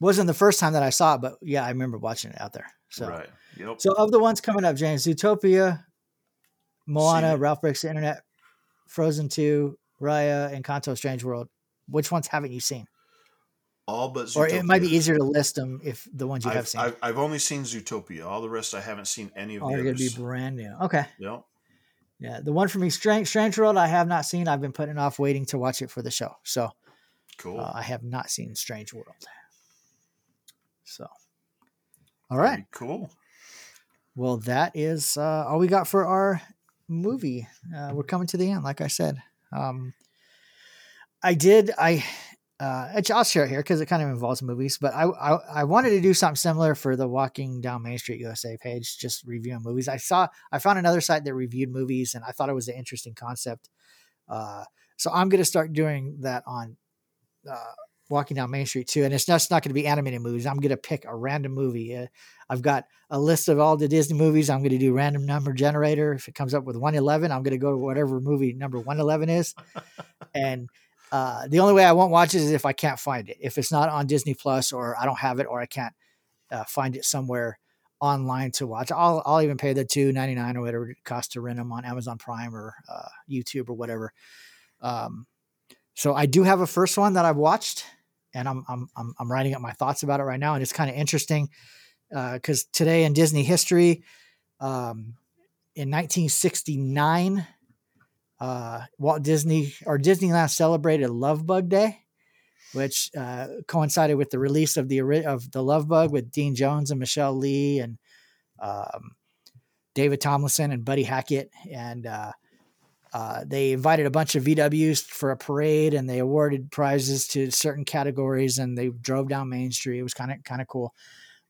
wasn't the first time that I saw it, but yeah, I remember watching it out there. So Right. Yep. So of the ones coming up, James, Zootopia, Moana. Ralph Breaks the Internet, Frozen 2, Raya, Encanto Strange World. Which ones haven't you seen? All but Or it might be easier to list them if the ones you have I've, seen I've, I've only seen Zootopia. All the rest I haven't seen any of are the going to be brand new. Okay. Yep. Yeah. The one for me, Strange, Strange World, I have not seen. I've been putting off waiting to watch it for the show. So Cool. uh, I have not seen Strange World. So, all right. Very Cool. Well, that is uh, all we got for our movie. Uh, we're coming to the end, like I said. Um, I did. I uh, I'll share it here because it kind of involves movies. But I, I I wanted to do something similar for the Walking Down Main Street USA page, just reviewing movies. I saw I found another site that reviewed movies, and I thought it was an interesting concept. Uh, so I'm going to start doing that on uh, Walking Down Main Street too. And it's just not going to be animated movies. I'm going to pick a random movie. Uh, I've got a list of all the Disney movies. I'm going to do random number generator. If it comes up with 111, I'm going to go to whatever movie number 111 is. and uh, the only way I won't watch it is if I can't find it. If it's not on Disney Plus or I don't have it or I can't uh, find it somewhere online to watch, I'll I'll even pay the two ninety nine or whatever it costs to rent them on Amazon Prime or uh, YouTube or whatever. Um, so I do have a first one that I've watched, and I'm I'm I'm, I'm writing up my thoughts about it right now, and it's kind of interesting because today in Disney history, um, in 1969, uh, Walt Disney or Disneyland celebrated Love Bug Day, which uh, coincided with the release of the of the Love Bug with Dean Jones and Michelle Lee and um, David Tomlinson and Buddy Hackett, and uh, they invited a bunch of VWs for a parade, and they awarded prizes to certain categories, and they drove down Main Street. It was kind of kind of cool.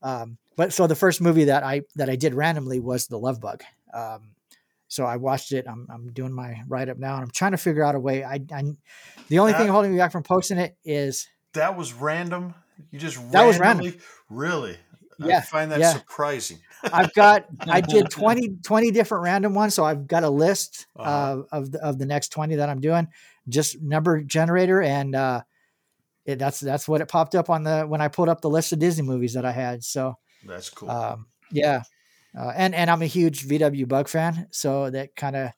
Um, but so the first movie that I that I did randomly was The Love Bug. Um, so I watched it. I'm, I'm doing my write up now, and I'm trying to figure out a way. I, I the only thing holding me back from posting it is That was random. You just That was random. randomly- Really? I Yeah, find that yeah. surprising. I've got I did 20, 20 different random ones, so I've got a list Uh-huh. uh, of the, of the next twenty that I'm doing. Just number generator, and uh, it, that's that's what it popped up on the when I pulled up the list of Disney movies that I had. So That's cool. um, yeah, uh, and and I'm a huge VW Bug fan, so that kind of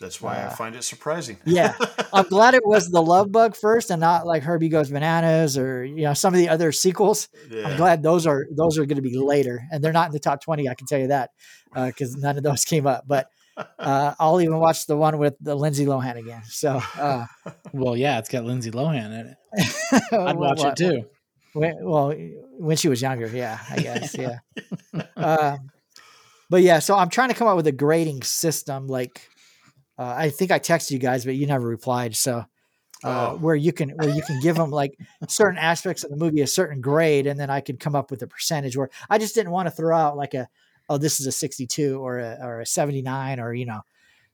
That's why I Uh, find it surprising. yeah. I'm glad it was the Love Bug first and not like Herbie Goes Bananas or you know some of the other sequels. yeah. I'm glad those are those are going to be later, and they're not in the top twenty. I can tell you that because none of those came up. But uh, I'll even watch the one with the Lindsay Lohan again. So uh, Well, yeah, it's got Lindsay Lohan in it. I'd watch it too. When, well, when she was younger, yeah, I guess, yeah. uh, but yeah, so I'm trying to come up with a grading system. Like, uh, I think I texted you guys, but you never replied. So, uh, Oh. where you can where you can give them like certain aspects of the movie a certain grade, and then I could come up with a percentage. Where I just didn't want to throw out like a oh this is a 62 or a or a 79 or you know.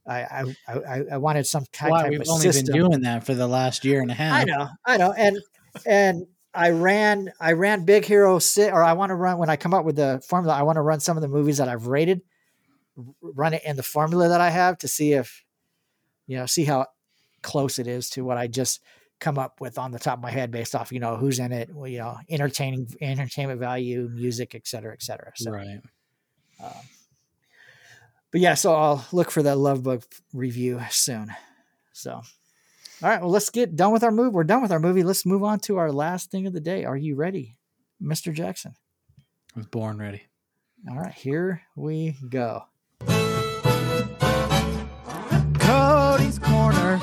I I I, wanted some kind Why type we've of only system. been doing that for the last year and a half. I know, I know, and and I ran I ran Big Hero Six, or I want to run when I come up with the formula. I want to run some of the movies that I've rated, run it in the formula that I have to see if you know see how close it is to what I just come up with on the top of my head based off you know who's in it, well, you know, entertaining entertainment value, music, et cetera, et cetera. So, Right. um, but yeah, so I'll look for that Love Bug review soon. So, all right, well, let's get done with our move. We're done with our movie. Let's move on to our last thing of the day. Are you ready, Mr. Jackson? I was born ready. All right, here we go. Cody's Corner.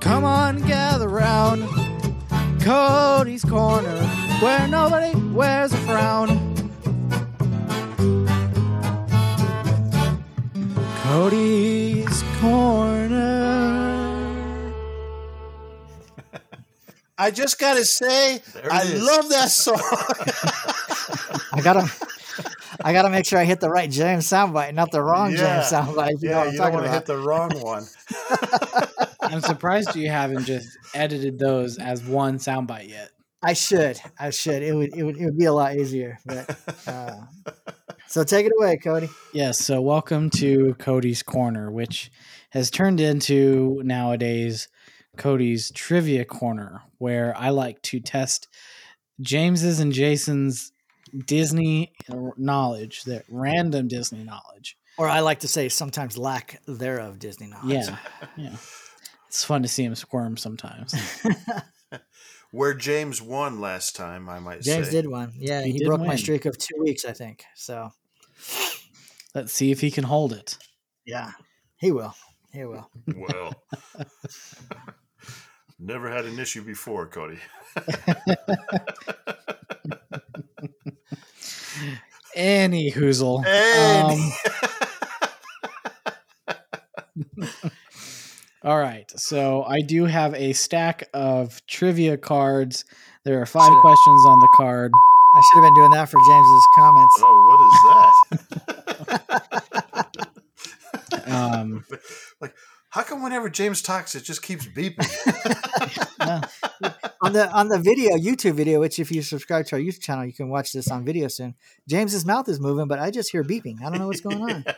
Come on, gather round. Cody's Corner, where nobody wears a frown. Cody's Corner. I just got to say, I is. love that song. I gotta, I gotta make sure I hit the right James soundbite, not the wrong Yeah. James soundbite. You know yeah, what I'm you don't talking want to about. hit the wrong one. I'm surprised you haven't just edited those as one soundbite yet. I should. I should. It would. It would. It would be a lot easier. But uh, so take it away, Cody. Yes, so welcome to Cody's Corner, which has turned into nowadays Cody's Trivia Corner, where I like to test James's and Jason's Disney knowledge, that random Disney knowledge. Or I like to say sometimes lack thereof Disney knowledge. Yeah, yeah. It's fun to see him squirm sometimes. Where James won last time, I might James say. did one. Yeah, He he, did broke my streak of two weeks, I think. So Let's see if he can hold it. yeah, he will. He will. Well, never had an issue before, Cody. Any hoozle. Any- Um, all right. So I do have a stack of trivia cards. There are five questions on the card. I should have been doing that for James's comments. oh, what is that? Um, like, how come whenever James talks, it just keeps beeping? On the on the video YouTube video, which if you subscribe to our YouTube channel, you can watch this on video soon. James's mouth is moving, but I just hear beeping. I don't know what's going on.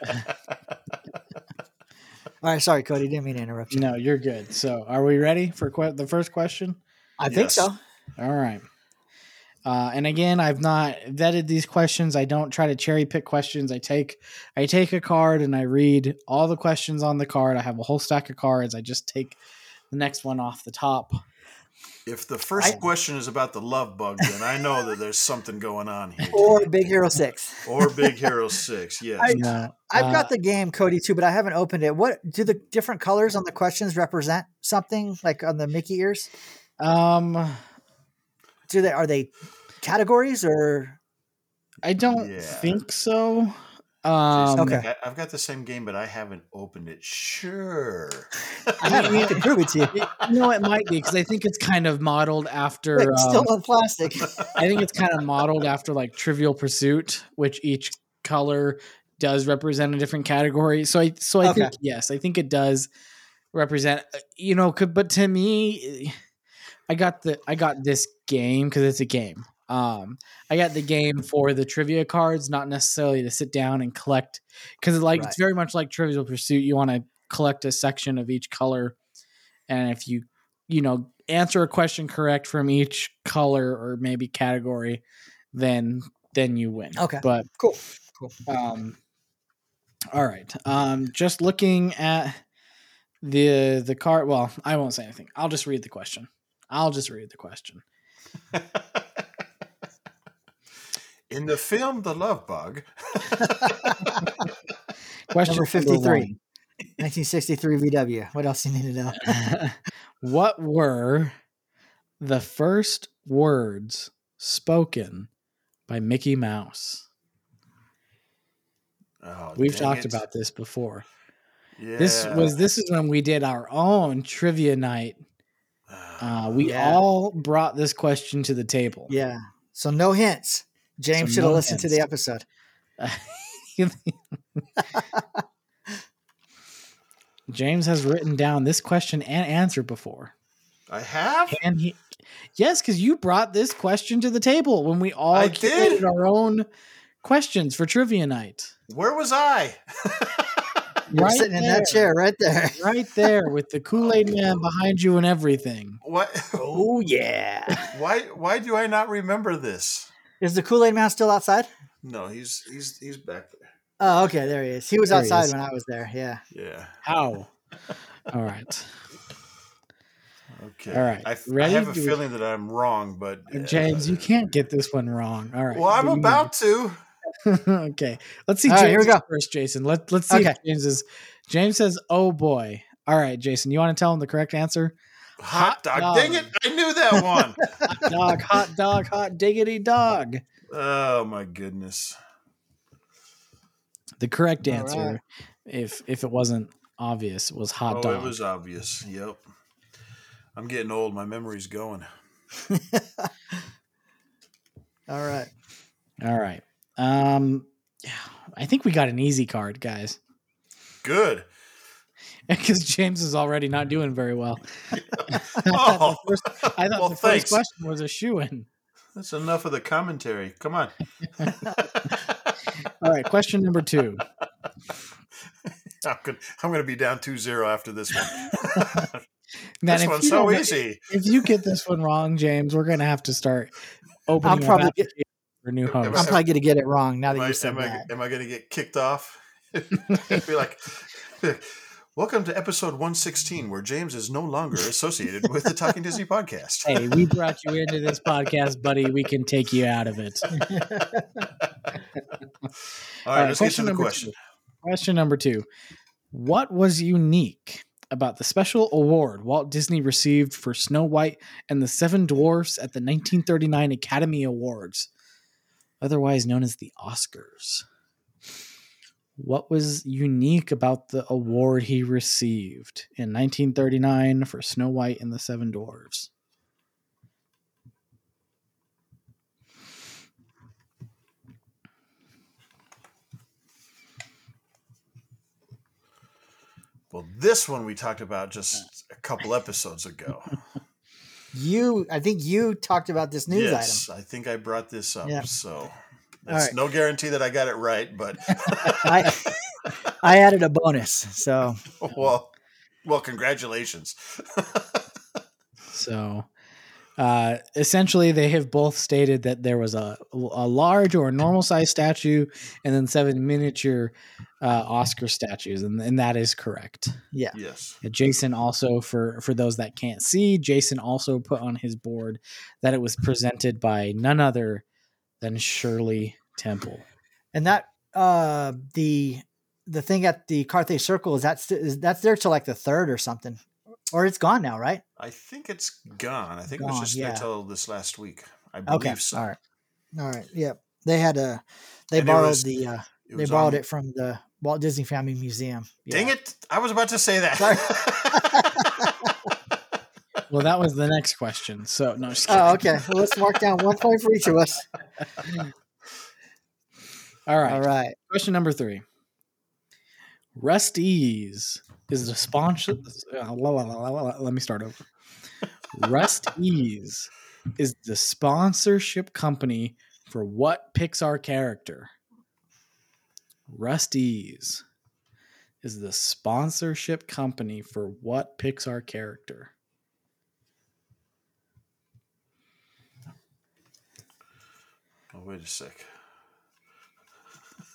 All right, sorry, Cody. Didn't mean to interrupt you. no, you're good. So are we ready for que- the first question? I think so. All right. Uh, and again, I've not vetted these questions. I don't try to cherry pick questions. I take I take a card and I read all the questions on the card. I have a whole stack of cards. I just take the next one off the top. If the first I- question is about the love bug, then I know that there's something going on here. Or Big Hero Six. Or Big Hero 6, yes. I- No, I've uh, got the game, Cody, too, but I haven't opened it. What do the different colors on the questions represent? Something like on the Mickey ears? um. Do they are they categories or I don't Yeah. think so. Um, Okay. I've got the same game, but I haven't opened it. Sure. I I can prove it to you. You know, it might be because I think it's kind of modeled after. Still um, on plastic. I think it's kind of modeled after like Trivial Pursuit, which each color does represent a different category. So I, so I Okay. think yes, I think it does represent. uh, You know, could but to me, I got the I got this game because it's a game. Um, I got the game for the trivia cards, not necessarily to sit down and collect because like Right. it's very much like Trivial Pursuit. You want to collect a section of each color, and if you you know answer a question correct from each color or maybe category, then then you win. Okay. but Cool. Cool. um, All right. Um, just looking at the the card. Well, I won't say anything. I'll just read the question. I'll just read the question. In the film The Love Bug, Question Number 53. 1963 VW. What else you need to know? what were the first words spoken by Mickey Mouse? oh, We've talked it. about this before. Yeah. This was this is when we did our own trivia night. Uh, we Yeah. all brought this question to the table. Yeah. So no hints. James should have listened to the episode. James has written down this question and answer before. I have. And he, yes, because you brought this question to the table when we all I did? our own questions for trivia night. Where was I? You're Right sitting in that there. chair right there. Right there with the Kool Aid Man behind you and everything. what? Oh yeah. Why? Why do I not remember this? Is the Kool Aid Man still outside? No, he's he's he's back there. Oh, okay. There he is. He was There outside is. when I was there. Yeah. Yeah. How? all right. Okay. All right. I, f- I Ready? have a Do we- feeling that I'm wrong, but uh, James, you can't get this one wrong. All right. Well, I'm Do about to. okay. Let's see All right, here we go. first, Jason. Let, let's see Okay. James is. James says, oh boy. All right, Jason, you want to tell him the correct answer? Hot dog. dog. Dang it! I knew that one. Hot dog, hot dog, hot diggity dog. oh my goodness. The correct answer, right. if if it wasn't obvious, was hot oh, dog. it was obvious. Yep. I'm getting old. My memory's going. All right. All right. Um, yeah, I think we got an easy card, guys, Good. because James is already not doing very well. Oh, I thought well, the first question was a shoe in. That's enough of the commentary. Come on. All right, question number two. I'm going I'm to be down 2-0 after this one. Man, this if one's you so get- easy. If you get this one wrong, James, we're gonna have to start opening probably up get- for new I'm I'm probably going to get it wrong now that Am I, you said am I, that. am I going to get kicked off? be like, welcome to episode 116, where James is no longer associated with the Talking Disney podcast. Hey, we brought you into this podcast, buddy. We can take you out of it. All right, right, let's get to the question. Question number two: What was unique about the special award Walt Disney received for Snow White and the Seven Dwarfs at the 1939 Academy Awards, otherwise known as the Oscars? What was unique about the award he received in 1939 for Snow White and the Seven Dwarfs? Well, this one we talked about just a couple episodes ago. You, I think you talked about this news item. yes, I think I brought this up. Yeah. So it's right. no guarantee that I got it right, but. I, I added a bonus. So well, well, congratulations. So, uh, essentially, they have both stated that there was a, a large or normal size statue and then seven miniature uh, Oscar statues, and, and that is correct. yeah. yes. Jason also, for for those that can't see, Jason also put on his board that it was presented by none other than Shirley Temple. And that uh the the thing at the Carthay Circle is that's is that's there till like the third or something, or it's gone now, right? I think it's gone. I think it was just yeah. there till this last week. I believe Okay, so. all right, all right. Yep, they had a they And borrowed was- the uh, they borrowed on- it from the Walt Disney Family Museum. Dang it! I was about to say that. Well, that was the next question. So no. Oh, okay. Well, let's mark down one point for each of us. All right. All right. Question number three. Rust-eze is the sponsor. uh, la, la, la, Let me start over. Rust-eze is the sponsorship company for what Pixar character? Rust-eze is the sponsorship company for what Pixar character? Oh, wait a sec.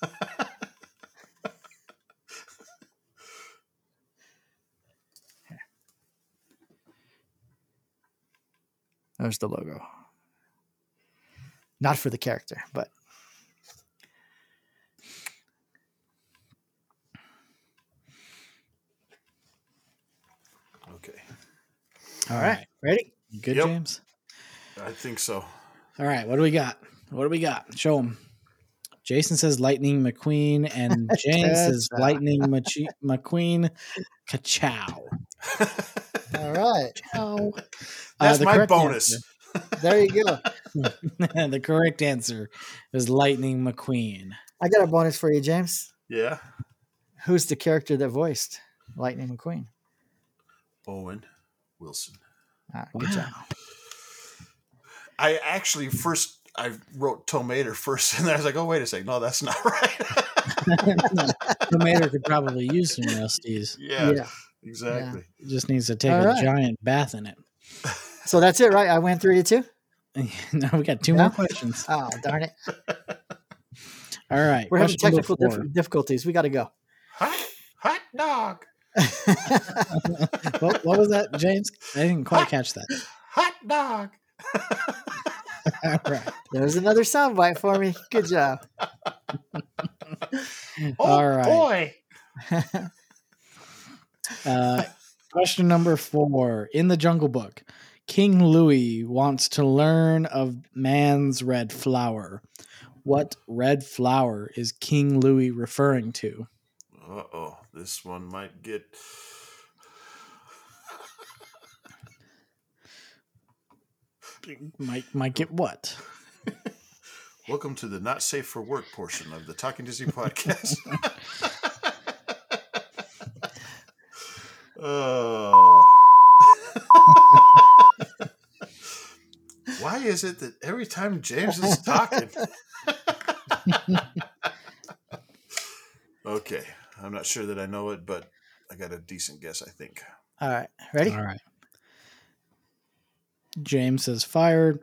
There's the logo. Not for the character, but. Okay. All right. Ready? Good, yep. James? I think so. All right. What do we got? What do we got? Show them. Jason says Lightning McQueen, and James says Lightning Machi- McQueen. Ka-chow. All right. Oh. That's the my correct bonus. There you go. the correct answer is Lightning McQueen. I got a bonus for you, James. Yeah. Who's the character that voiced Lightning McQueen? Owen Wilson. Ah, good job. I actually first I wrote Tow Mater first, and then I was like, oh wait a second, no, that's not right. Tomato could probably use some Rust-eze. yeah, Yeah. exactly. It just needs to take All a right. giant bath in it. So that's it, right? I went three to two. no, we got two Yeah. more questions. Oh, darn it. All right. We're having technical four. dif- difficulties. We got to go. Hot, hot dog, what, what was that, James? I didn't quite catch that. hot dog. All right. There's another soundbite for me. Good job. Oh All right. boy. Uh, question number four. In the Jungle Book, King Louie wants to learn of man's red flower. What red flower is King Louie referring to? Uh oh, this one might get. Might might get what? Welcome to the not safe for work portion of the Talking Disney podcast. oh. Why is it that every time James is talking? okay, I'm not sure that I know it, but I got a decent guess, I think. All right. Ready? All right. James says fire.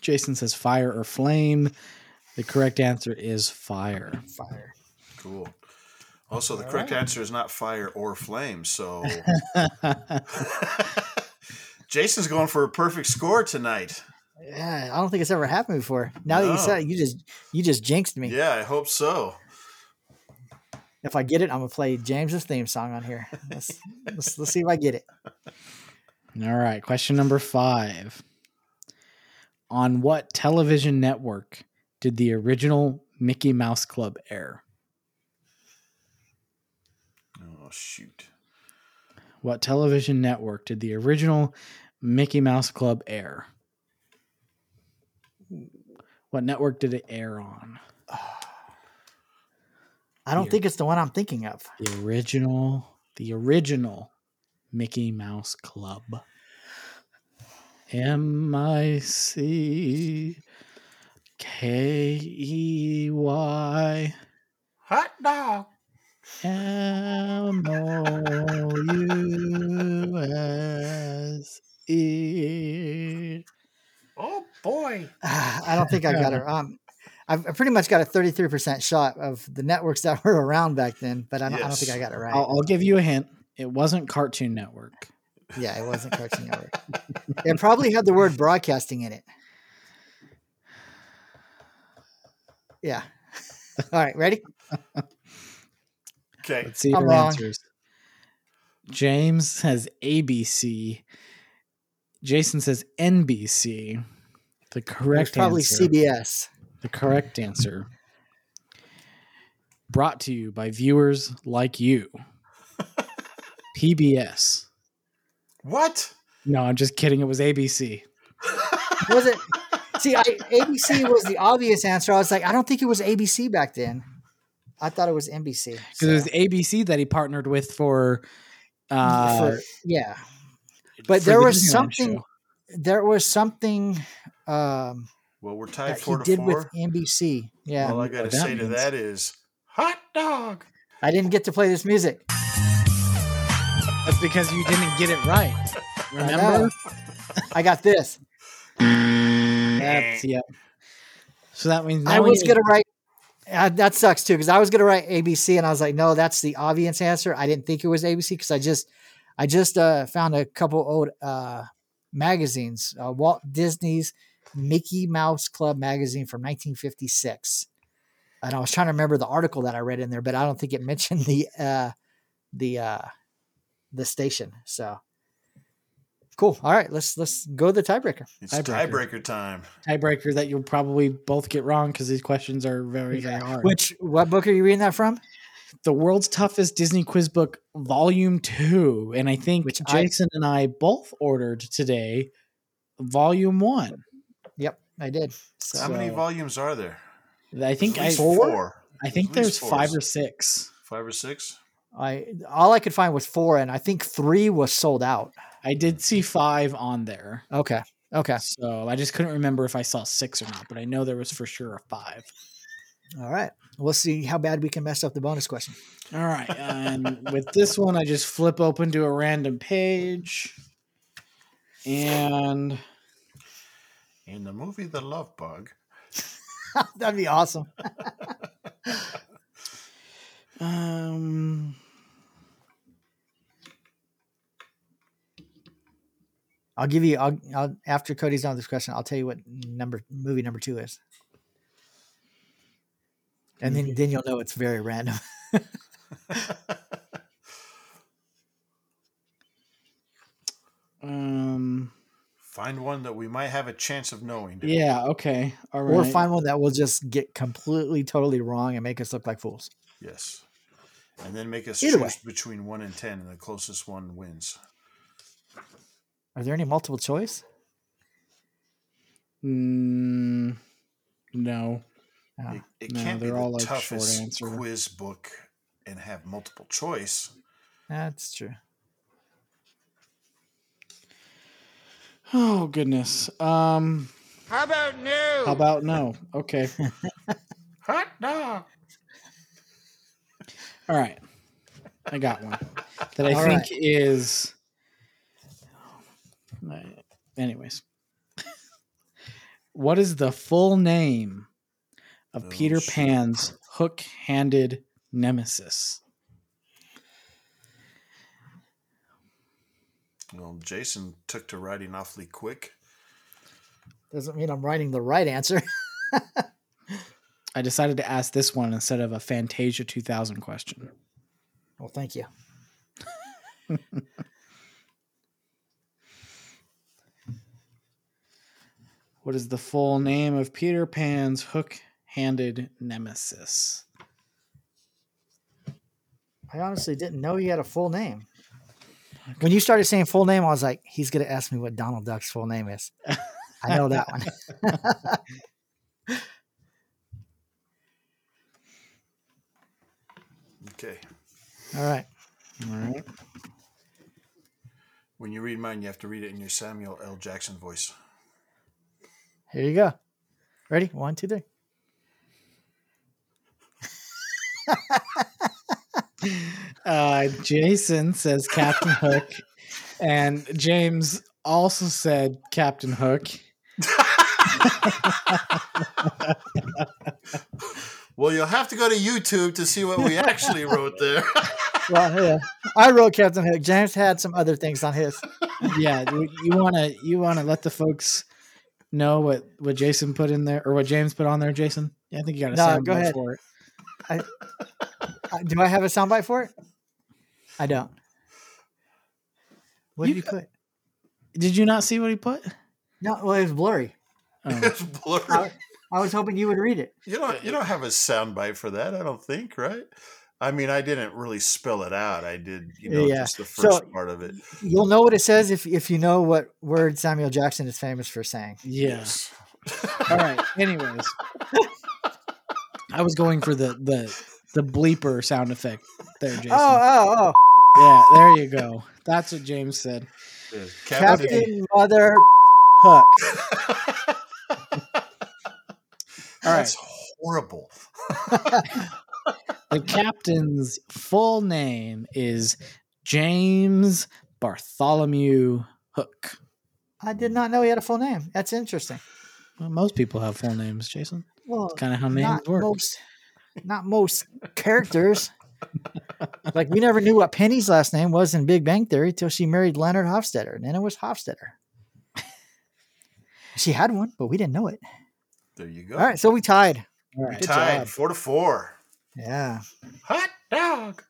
Jason says fire or flame. The correct answer is fire. Fire. Cool. Also, the All correct right. answer is not fire or flame. So Jason's going for a perfect score tonight. Yeah, I don't think it's ever happened before. Now that you said it, you just you just jinxed me. Yeah, I hope so. If I get it, I'm gonna play James's theme song on here. Let's let's, let's see if I get it. All right. Question number five. On what television network did the original Mickey Mouse Club air? Oh shoot. What television network did the original Mickey Mouse Club air? What network did it air on? I don't Here. think it's the one I'm thinking of. The original, the original Mickey Mouse Club. M I C K E Y Hot dog. M O U S E. Oh boy. I don't think I got it. Um, I've pretty much got a 33% shot of the networks that were around back then, but I don't, I don't think I got it right. I'll, I'll give you a hint. It wasn't Cartoon Network. Yeah, it wasn't Cartoon Network. it probably had the word broadcasting in it. Yeah. All right, ready? Okay. Let's see I'm your wrong. answers. James says ABC. Jason says NBC. The It was correct probably answer. CBS. The correct answer. Brought to you by viewers like you. PBS. What? No, I'm just kidding. It was ABC. Was it? See, I, ABC was the obvious answer. I was like, I don't think it was ABC back then. I thought it was NBC. Because it was ABC that he partnered with for. Uh, for- yeah, but for there the was Disneyland something. show. There was something um, Well, we're tied that he four to did four. with NBC. Yeah, All I gotta that say to that is hot dog. I didn't get to play this music. That's because you didn't get it right. I Remember? know. I got this. That's yep. So that means I was gonna write. Uh, that sucks too because I was gonna write ABC and I was like, no, that's the obvious answer. I didn't think it was ABC because I just, I just uh, found a couple old uh, magazines. Uh, Walt Disney's Mickey Mouse Club magazine from 1956. And I was trying to remember the article that I read in there, but I don't think it mentioned the uh, the uh, the station. So cool. All right, let's let's go to the tiebreaker. It's Tiebreaker. tiebreaker time. Tiebreaker that you'll probably both get wrong because these questions are very, very hard. Which what book are you reading that from? the world's toughest Disney quiz book, volume two. And I think Which I- Jason and I both ordered today, volume one. Yep, I did. So, How many volumes are there? I think I, Four? I think At there's four. five or six. Five or six. I all I could find was four, and I think three was sold out. I did see five on there. Okay. Okay. So I just couldn't remember if I saw six or not, but I know there was for sure a five. All right. We'll see how bad we can mess up the bonus question. All right. And with this one, I just flip open to a random page. And In the movie The Love Bug, That'd be awesome. um I'll give you. I'll, I'll after Cody's done with this question. I'll tell you what number movie number two is, and then then you'll know it's very random. um find one that we might have a chance of knowing. yeah, okay. All right. Or find one that will just get completely totally wrong and make us look like fools. Yes. And then make us Either choose way. between one and ten, and the closest one wins. Are there any multiple choice? Mm, no. Uh, It, it No, can't be they're the all, like, short toughest answer. quiz book and have multiple choice. that's true. Oh goodness. Um How about no? how about no? Okay. Hot dog. All right. I got one that I All think right. is. Anyways, what is the full name of Oh, Peter shit. Pan's hook-handed nemesis? Well, Jason took to writing awfully quick. Doesn't mean I'm writing the right answer. I decided to ask this one instead of a Fantasia 2000 question. well, thank you. What is the full name of Peter Pan's hook-handed nemesis? I honestly didn't know he had a full name. When you started saying full name, I was like, he's going to ask me what Donald Duck's full name is. I know that one. Okay. All right. All right. When you read mine, you have to read it in your Samuel L. Jackson voice. Here you go. Ready? One, two, three. Uh, Jason says Captain Hook, and James also said Captain Hook. Well, you'll have to go to YouTube to see what we actually wrote there. Well, yeah. I wrote Captain Hook. James had some other things on his. Yeah, you- you want to you want to let the folks know what what Jason put in there or what James put on there, Jason? Yeah, I think you got a No, say go ahead. for it. Uh, Do I have a soundbite for it? I don't. What You did you put? Did you not see what he put? No, well, it was blurry. Oh. it's blurry. I, I was hoping you would read it. You don't. You don't have a soundbite for that. I don't think. Right. I mean, I didn't really spell it out. I did. You know, Yeah. just the So- first part of it. You'll know what it says if if you know what word Samuel Jackson is famous for saying. Yes. All right. Anyways, I was going for the the the bleeper sound effect there, oh, Jason. Oh, oh, oh. Yeah, there you go. That's what James said. Yeah, oh! Captain. Captain Mother Hook. All right. That's horrible. The captain's full name is James Bartholomew Hook. I did not know he had a full name. That's interesting. Well, most people have full names, Jason. Well, Kind of how names not work. most, not most characters. like we never knew what Penny's last name was in Big Bang Theory till she married Leonard Hofstadter, and then it was Hofstadter. She had one, but we didn't know it. There you go. All right, so we tied. All right. Good Tied job. four to four. Yeah. Hot dog.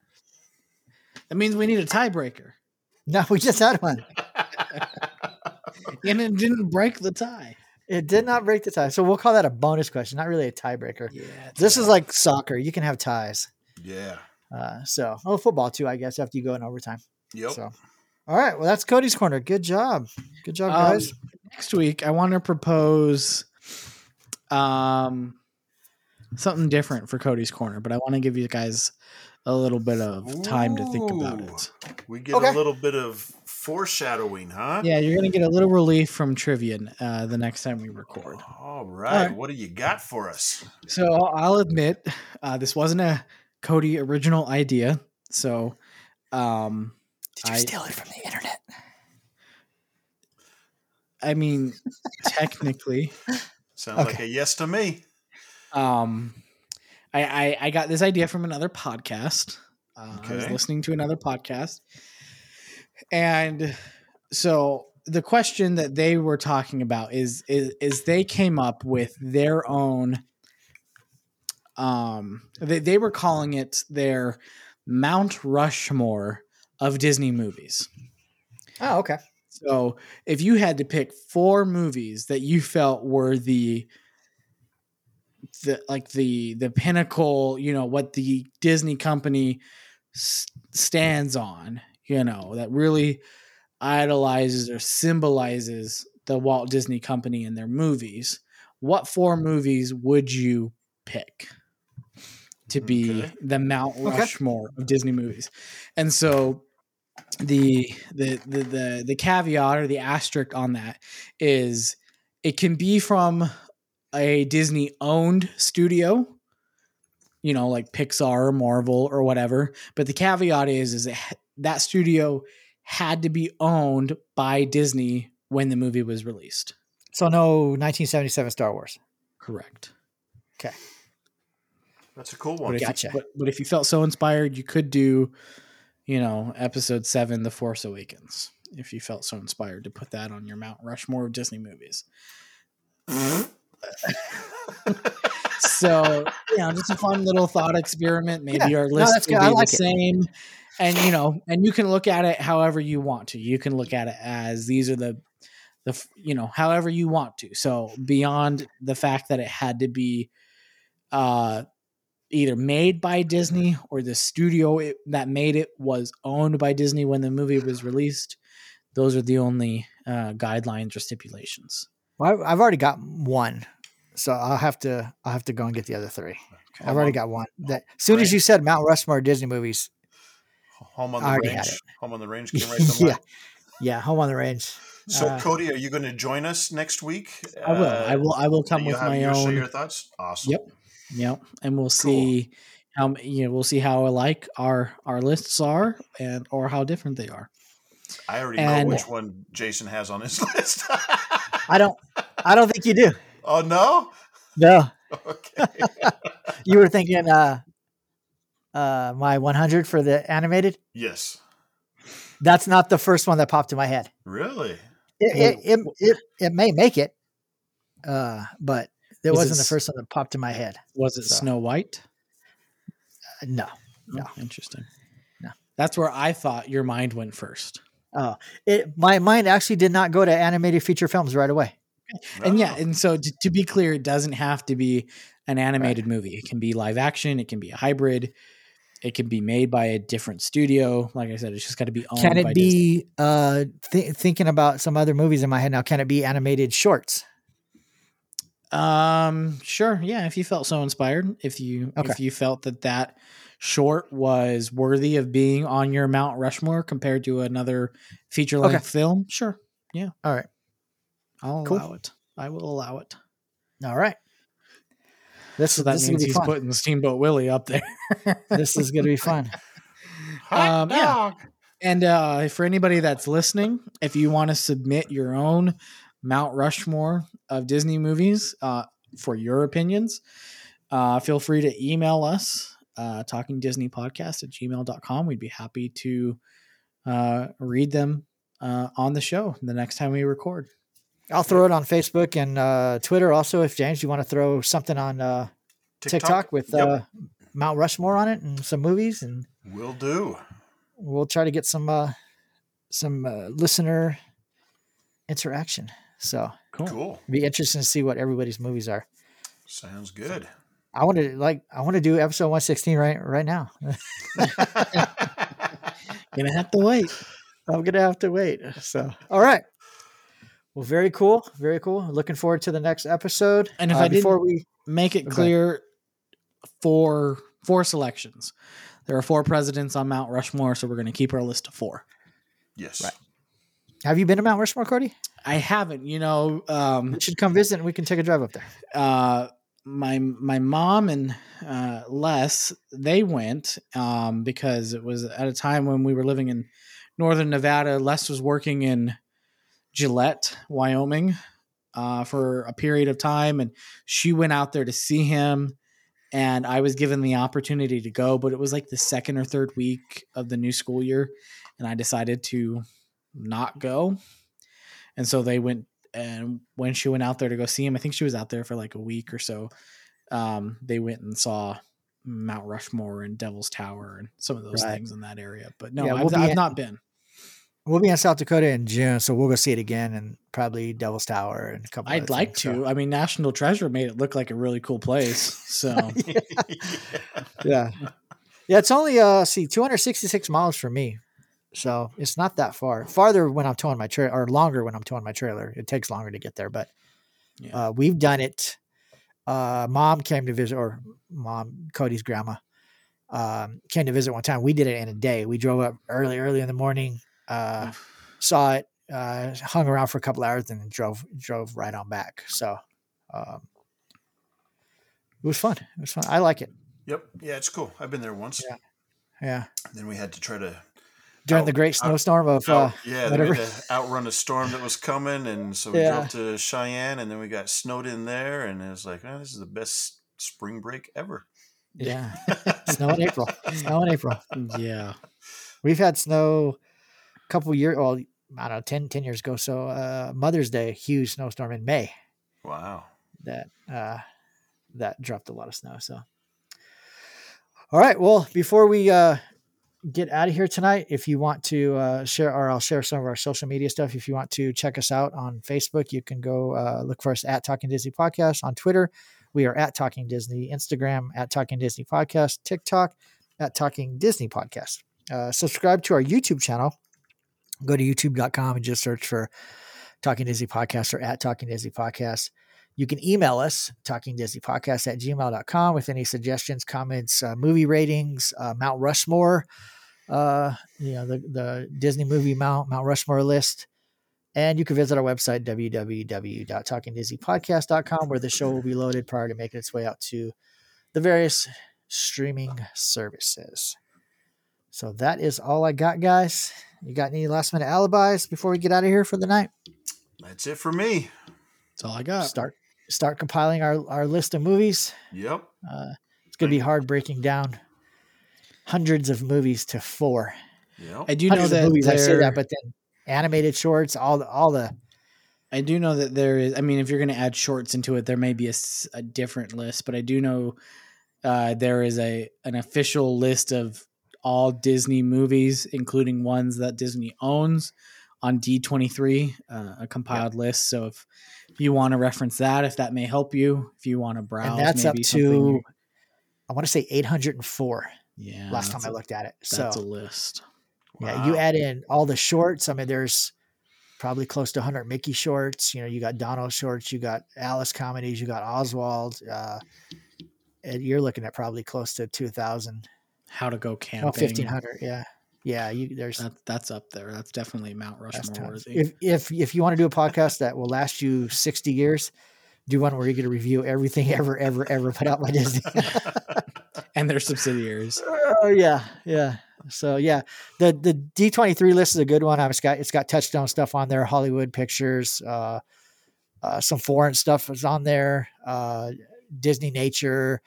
That means we need a tiebreaker. No, we just had one. And it didn't break the tie. It did not break the tie. So we'll call that a bonus question, not really a tiebreaker. Yeah. This is like soccer. You can have ties. Yeah. Uh, so, oh, football too, I guess, after you go in overtime. Yep. So, all right. Well, that's Cody's corner. Good job. Good job, Um, guys. next week I want to propose um something different for Cody's corner, but I want to give you guys a little bit of time to think about it. We get Okay. a little bit of foreshadowing, huh? Yeah, you're gonna get a little relief from trivia uh, the next time we record. All right. All right. What do you got for us? So I'll I'll admit uh, this wasn't a Cody original idea. So um, Did you I- steal it from the internet? I mean, technically, Sounds like a yes to me. Um, I, I I got this idea from another podcast. Uh, I was listening to another podcast, and so the question that they were talking about is is, is they came up with their own. Um, they they were calling it their Mount Rushmore of Disney movies. Oh, okay. So if you had to pick four movies that you felt were the the like the the pinnacle, you know, what the Disney company s- stands on, you know, that really idolizes or symbolizes the Walt Disney Company and their movies, what four movies would you pick to be Okay. the Mount Okay. Rushmore of Disney movies? And so the, the the the the caveat or the asterisk on that is it can be from a Disney owned studio, you know, like Pixar or Marvel or whatever. But the caveat is is it, that studio had to be owned by Disney when the movie was released. So no 1977 Star Wars. Correct. Okay. That's a cool But one. if, Gotcha. you, but, but if you felt so inspired, you could do, you know, episode seven, The Force Awakens. If you felt so inspired to put that on your Mount Rushmore of Disney movies. Mm-hmm. So, you know, just a fun little thought experiment. Maybe Yeah. our list that's will be I the it. same. And you know, and you can look at it however you want to. You can look at it as these are the the you know, however you want to. So beyond the fact that it had to be uh either made by Disney or the studio it, that made it was owned by Disney when the movie was released, those are the only uh guidelines or stipulations. Well, I've already got one, so I'll have to I'll have to go and get the other three. I've already got one. That as soon as you said Mount Rushmore Disney movies, Home on the range. Home on the range came right to yeah, yeah, Home on the Range. So, Uh, Cody, are you going to join us next week? I will. I will I will come with my your, own your thoughts. Awesome. Yep. Yep. And we'll see how you know we'll see how alike our our lists are and or how different they are. I already And- know which one Jason has on his list. I don't I don't think you do. oh no. No, Okay. you were thinking uh uh my 100 for the animated. yes. That's not the first one that popped in my head. Really. It it it, it, it may make it, uh, but it Was it wasn't the first one that popped in my head. Was it So- Snow White? No, No. Oh, interesting. No. That's where I thought your mind went first. Oh, it my mind actually did not go to animated feature films right away. And yeah, and so to, to be clear, it doesn't have to be an animated movie. It can be live action. It can be a hybrid. It can be made by a different studio. Like I said, it's just got to be owned. Can it be uh th- thinking about some other movies in my head now? Can it be animated shorts? Um, sure. Yeah, if you felt so inspired, if you Okay. if you felt that that short was worthy of being on your Mount Rushmore compared to another feature length Okay. film, sure. Yeah. All right, I'll Cool. allow it. I will allow it. all right. This So that this is means he's fun. putting Steamboat Willie up there. this is gonna be fun. Um, yeah. And uh, for anybody that's listening, if you want to submit your own Mount Rushmore of Disney movies uh, for your opinions, uh, feel free to email us, uh, talking Disney podcast at gmail.com. We'd be happy to uh, read them uh, on the show the next time we record. I'll throw it on Facebook and uh, Twitter. Also, if James, you want to throw something on uh, TikTok, with Yep. uh, Mount Rushmore on it and some movies, and we'll do. we'll try to get some uh, some uh, listener interaction. So Cool. Cool. it'd be interesting to see what everybody's movies are. Sounds good. I want to like I want to do episode one sixteen right right now. Gonna have to wait. I'm gonna have to wait. So all right. Well, very cool, very cool. Looking forward to the next episode. And if Uh, I didn't- before we Make it Okay. clear four four selections. There are four presidents on Mount Rushmore, so we're gonna keep our list to four. yes. Right. have you been to Mount Rushmore, Cody? I haven't, you know, um You should come visit and we can take a drive up there. uh my my mom and uh Les they went um because it was at a time when we were living in northern Nevada. Les was working in Gillette, Wyoming, uh for a period of time and she went out there to see him and I was given the opportunity to go, but it was like the second or third week of the new school year and I decided to not go. And so they went and when she went out there to go see him, I think she was out there for like a week or so. Um, they went and saw Mount Rushmore and Devil's Tower and some of those Right. things in that area. But no, Yeah, I've, be I've in- not been. We'll be in South Dakota in June, so we'll go see it again and probably Devil's Tower and a couple. I'd like things, to. so- I mean, National Treasure made it look like a really cool place. So yeah, yeah. It's only uh, see, 266 miles from me, so it's not that far. Farther when I'm towing my trailer, or longer when I'm towing my trailer. It takes longer to get there, but yeah. uh, we've done it. Uh, mom came to visit, or mom, Cody's grandma, um, came to visit one time. We did it in a day. We drove up early, early in the morning, uh, saw it, uh, hung around for a couple hours, and drove drove right on back. So um, it was fun. It was fun. I like it. Yep. Yeah, it's cool. I've been there once. Yeah. Yeah. Then we had to try to During Out- the great out- snowstorm of uh, out, yeah, then we had to outrun a storm that was coming, and so we Yeah. drove to Cheyenne, and then we got snowed in there, and it was like, oh, this is the best spring break ever. yeah, snow in April. Snow in April. yeah. We've had snow a couple years. Well, I don't know, 10, 10 years ago. So uh, Mother's Day, huge snowstorm in May. Wow. that uh that dropped a lot of snow so all right well before we uh get out of here tonight. If you want to uh share or i'll share some of our social media stuff. If you want to check us out on facebook you can go uh look for us at talking disney podcast. On twitter we are at talking disney. Instagram at talking disney podcast. Tiktok at talking disney podcast. Uh, subscribe to our youtube channel. Go to youtube.com and just search for talking disney podcast or at talking disney podcast you can email us, talkingdisneypodcast at gmail.com with any suggestions, comments, uh, movie ratings, uh, Mount Rushmore, uh, you know, the, the Disney movie Mount, Mount Rushmore list. And you can visit our website, www.talkingdisneypodcast.com, where the show will be loaded prior to making its way out to the various streaming services. So that is all I got, guys. You got any last minute alibis before we get out of here for the night? That's it for me. That's all I got. Start start compiling our, our list of movies. Yep. Uh, it's going to be hard breaking down hundreds of movies to four. Yep. I do know Hundreds of that movies, I say that, but then animated shorts, all the, all the I do know that there is. I mean, if you're going to add shorts into it, there may be a, a different list, but I do know uh, there is a an official list of all Disney movies, including ones that Disney owns, on D23, uh, a compiled list. So if you want to reference that, if that may help you, if you want to browse, and that's up to you- I want to say 804 yeah. last time that's I a- looked at it. So That's a list. yeah, you add in all the shorts. I mean, there's probably close to 100 Mickey shorts. You know, you got Donald shorts, you got Alice comedies, you got Oswald. Uh, and you're looking at probably close to 2,000, How to go camping. well, 1,500. Yeah, yeah. You there's That, that's up there. That's definitely Mount Rushmore worthy. If if if you want to do a podcast that will last you sixty years, do one where you get to review everything ever ever ever put out by Disney. and their subsidiaries. oh yeah, yeah. So yeah, the the D twenty three list is a good one. I've got it's got Touchstone stuff on there, Hollywood pictures, uh, uh, some foreign stuff is on there, uh, Disney nature,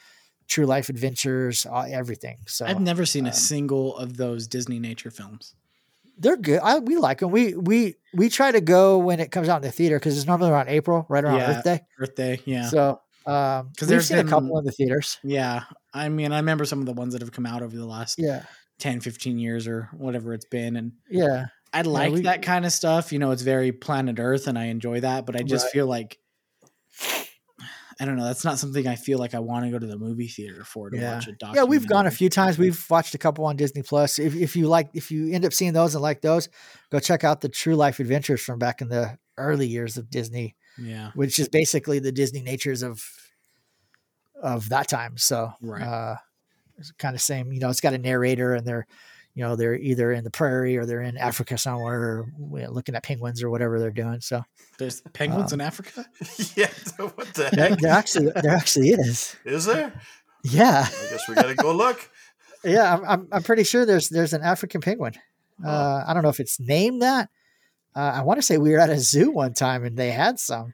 True Life Adventures, uh, everything. So I've never seen a um, single of those Disney nature films. they're good. I, we like them. We we we try to go when it comes out in the theater because it's normally around April, right around Yeah. Earth Day. Earth Day, yeah. So um, 'Cause we've there's seen a couple been- in the theaters. yeah. I mean, I remember some of the ones that have come out over the last Yeah, 10, 15 years or whatever it's been. And yeah, I like we- that kind of stuff. You know, it's very planet Earth and I enjoy that, but I just Right. feel like I don't know, that's not something I feel like I want to go to the movie theater for to Yeah. watch a documentary. yeah. We've gone a few times. We've watched a couple on Disney Plus. If if you like, if you end up seeing those and like those, go check out the True Life Adventures from back in the early years of Disney, Yeah. which is basically the Disney natures of of that time. So Right. uh, it's kind of same. You know, it's got a narrator, and they're you know they're either in the prairie or they're in Africa somewhere, or you know, looking at penguins or whatever they're doing. So There's penguins Um, in Africa? yeah. What the there, heck? there actually there actually is. Is there? Yeah, I guess we gotta go look. yeah. I'm I'm, I'm pretty sure there's there's an African penguin. Uh, I don't know if it's named that. Uh, I want to say we were at a zoo one time and they had some.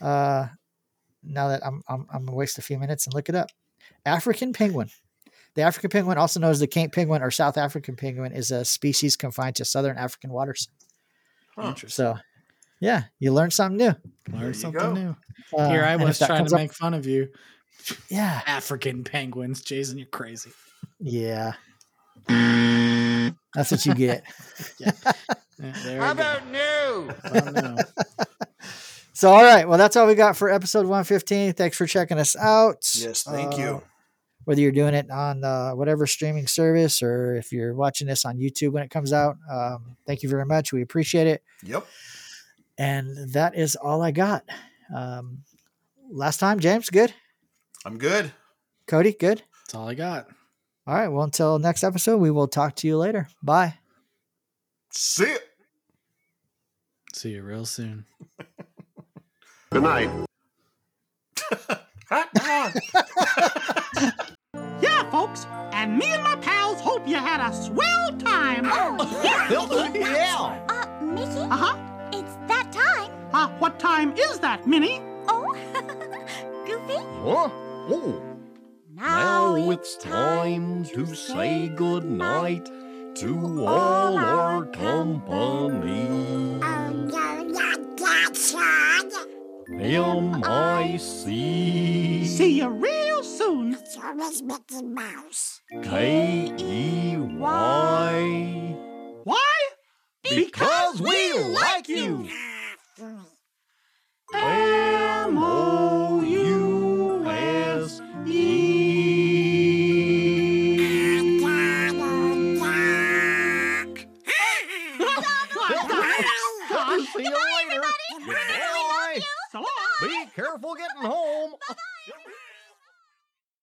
Uh, now that I'm, I'm I'm gonna waste a few minutes and look it up. African penguin. The African penguin, also known as the Cape penguin or South African penguin, is a species confined to southern African waters. Huh. So, yeah, you learn something new. There Learn something go. new. Uh, Here I was trying comes to up- make fun of you. yeah, African penguins. Jason, you're crazy. yeah. That's what you get. Yeah, there How we go. about new? Oh, no. So, all right. Well, that's all we got for episode 115. Thanks for checking us out. Yes, thank Uh, you. Whether you're doing it on uh, whatever streaming service or if you're watching this on YouTube when it comes out, um, thank you very much. We appreciate it. Yep. And that is all I got. Um, last time, James, good. I'm good. Cody, good. That's all I got. All right. Well, until next episode, we will talk to you later. Bye. See ya. See you real soon. Good night. Hot dog. Yeah, folks, and me and my pals hope you had a swell time. yeah. Uh, Mickey, Uh huh. it's that time. Uh, what time is that, Minnie? Oh, Goofy. Huh? Oh, Now, now it's time to say goodnight to all our company. M I C. See. You real soon. It's always Mickey Mouse. K E Y. Why? Because, we like you. M O.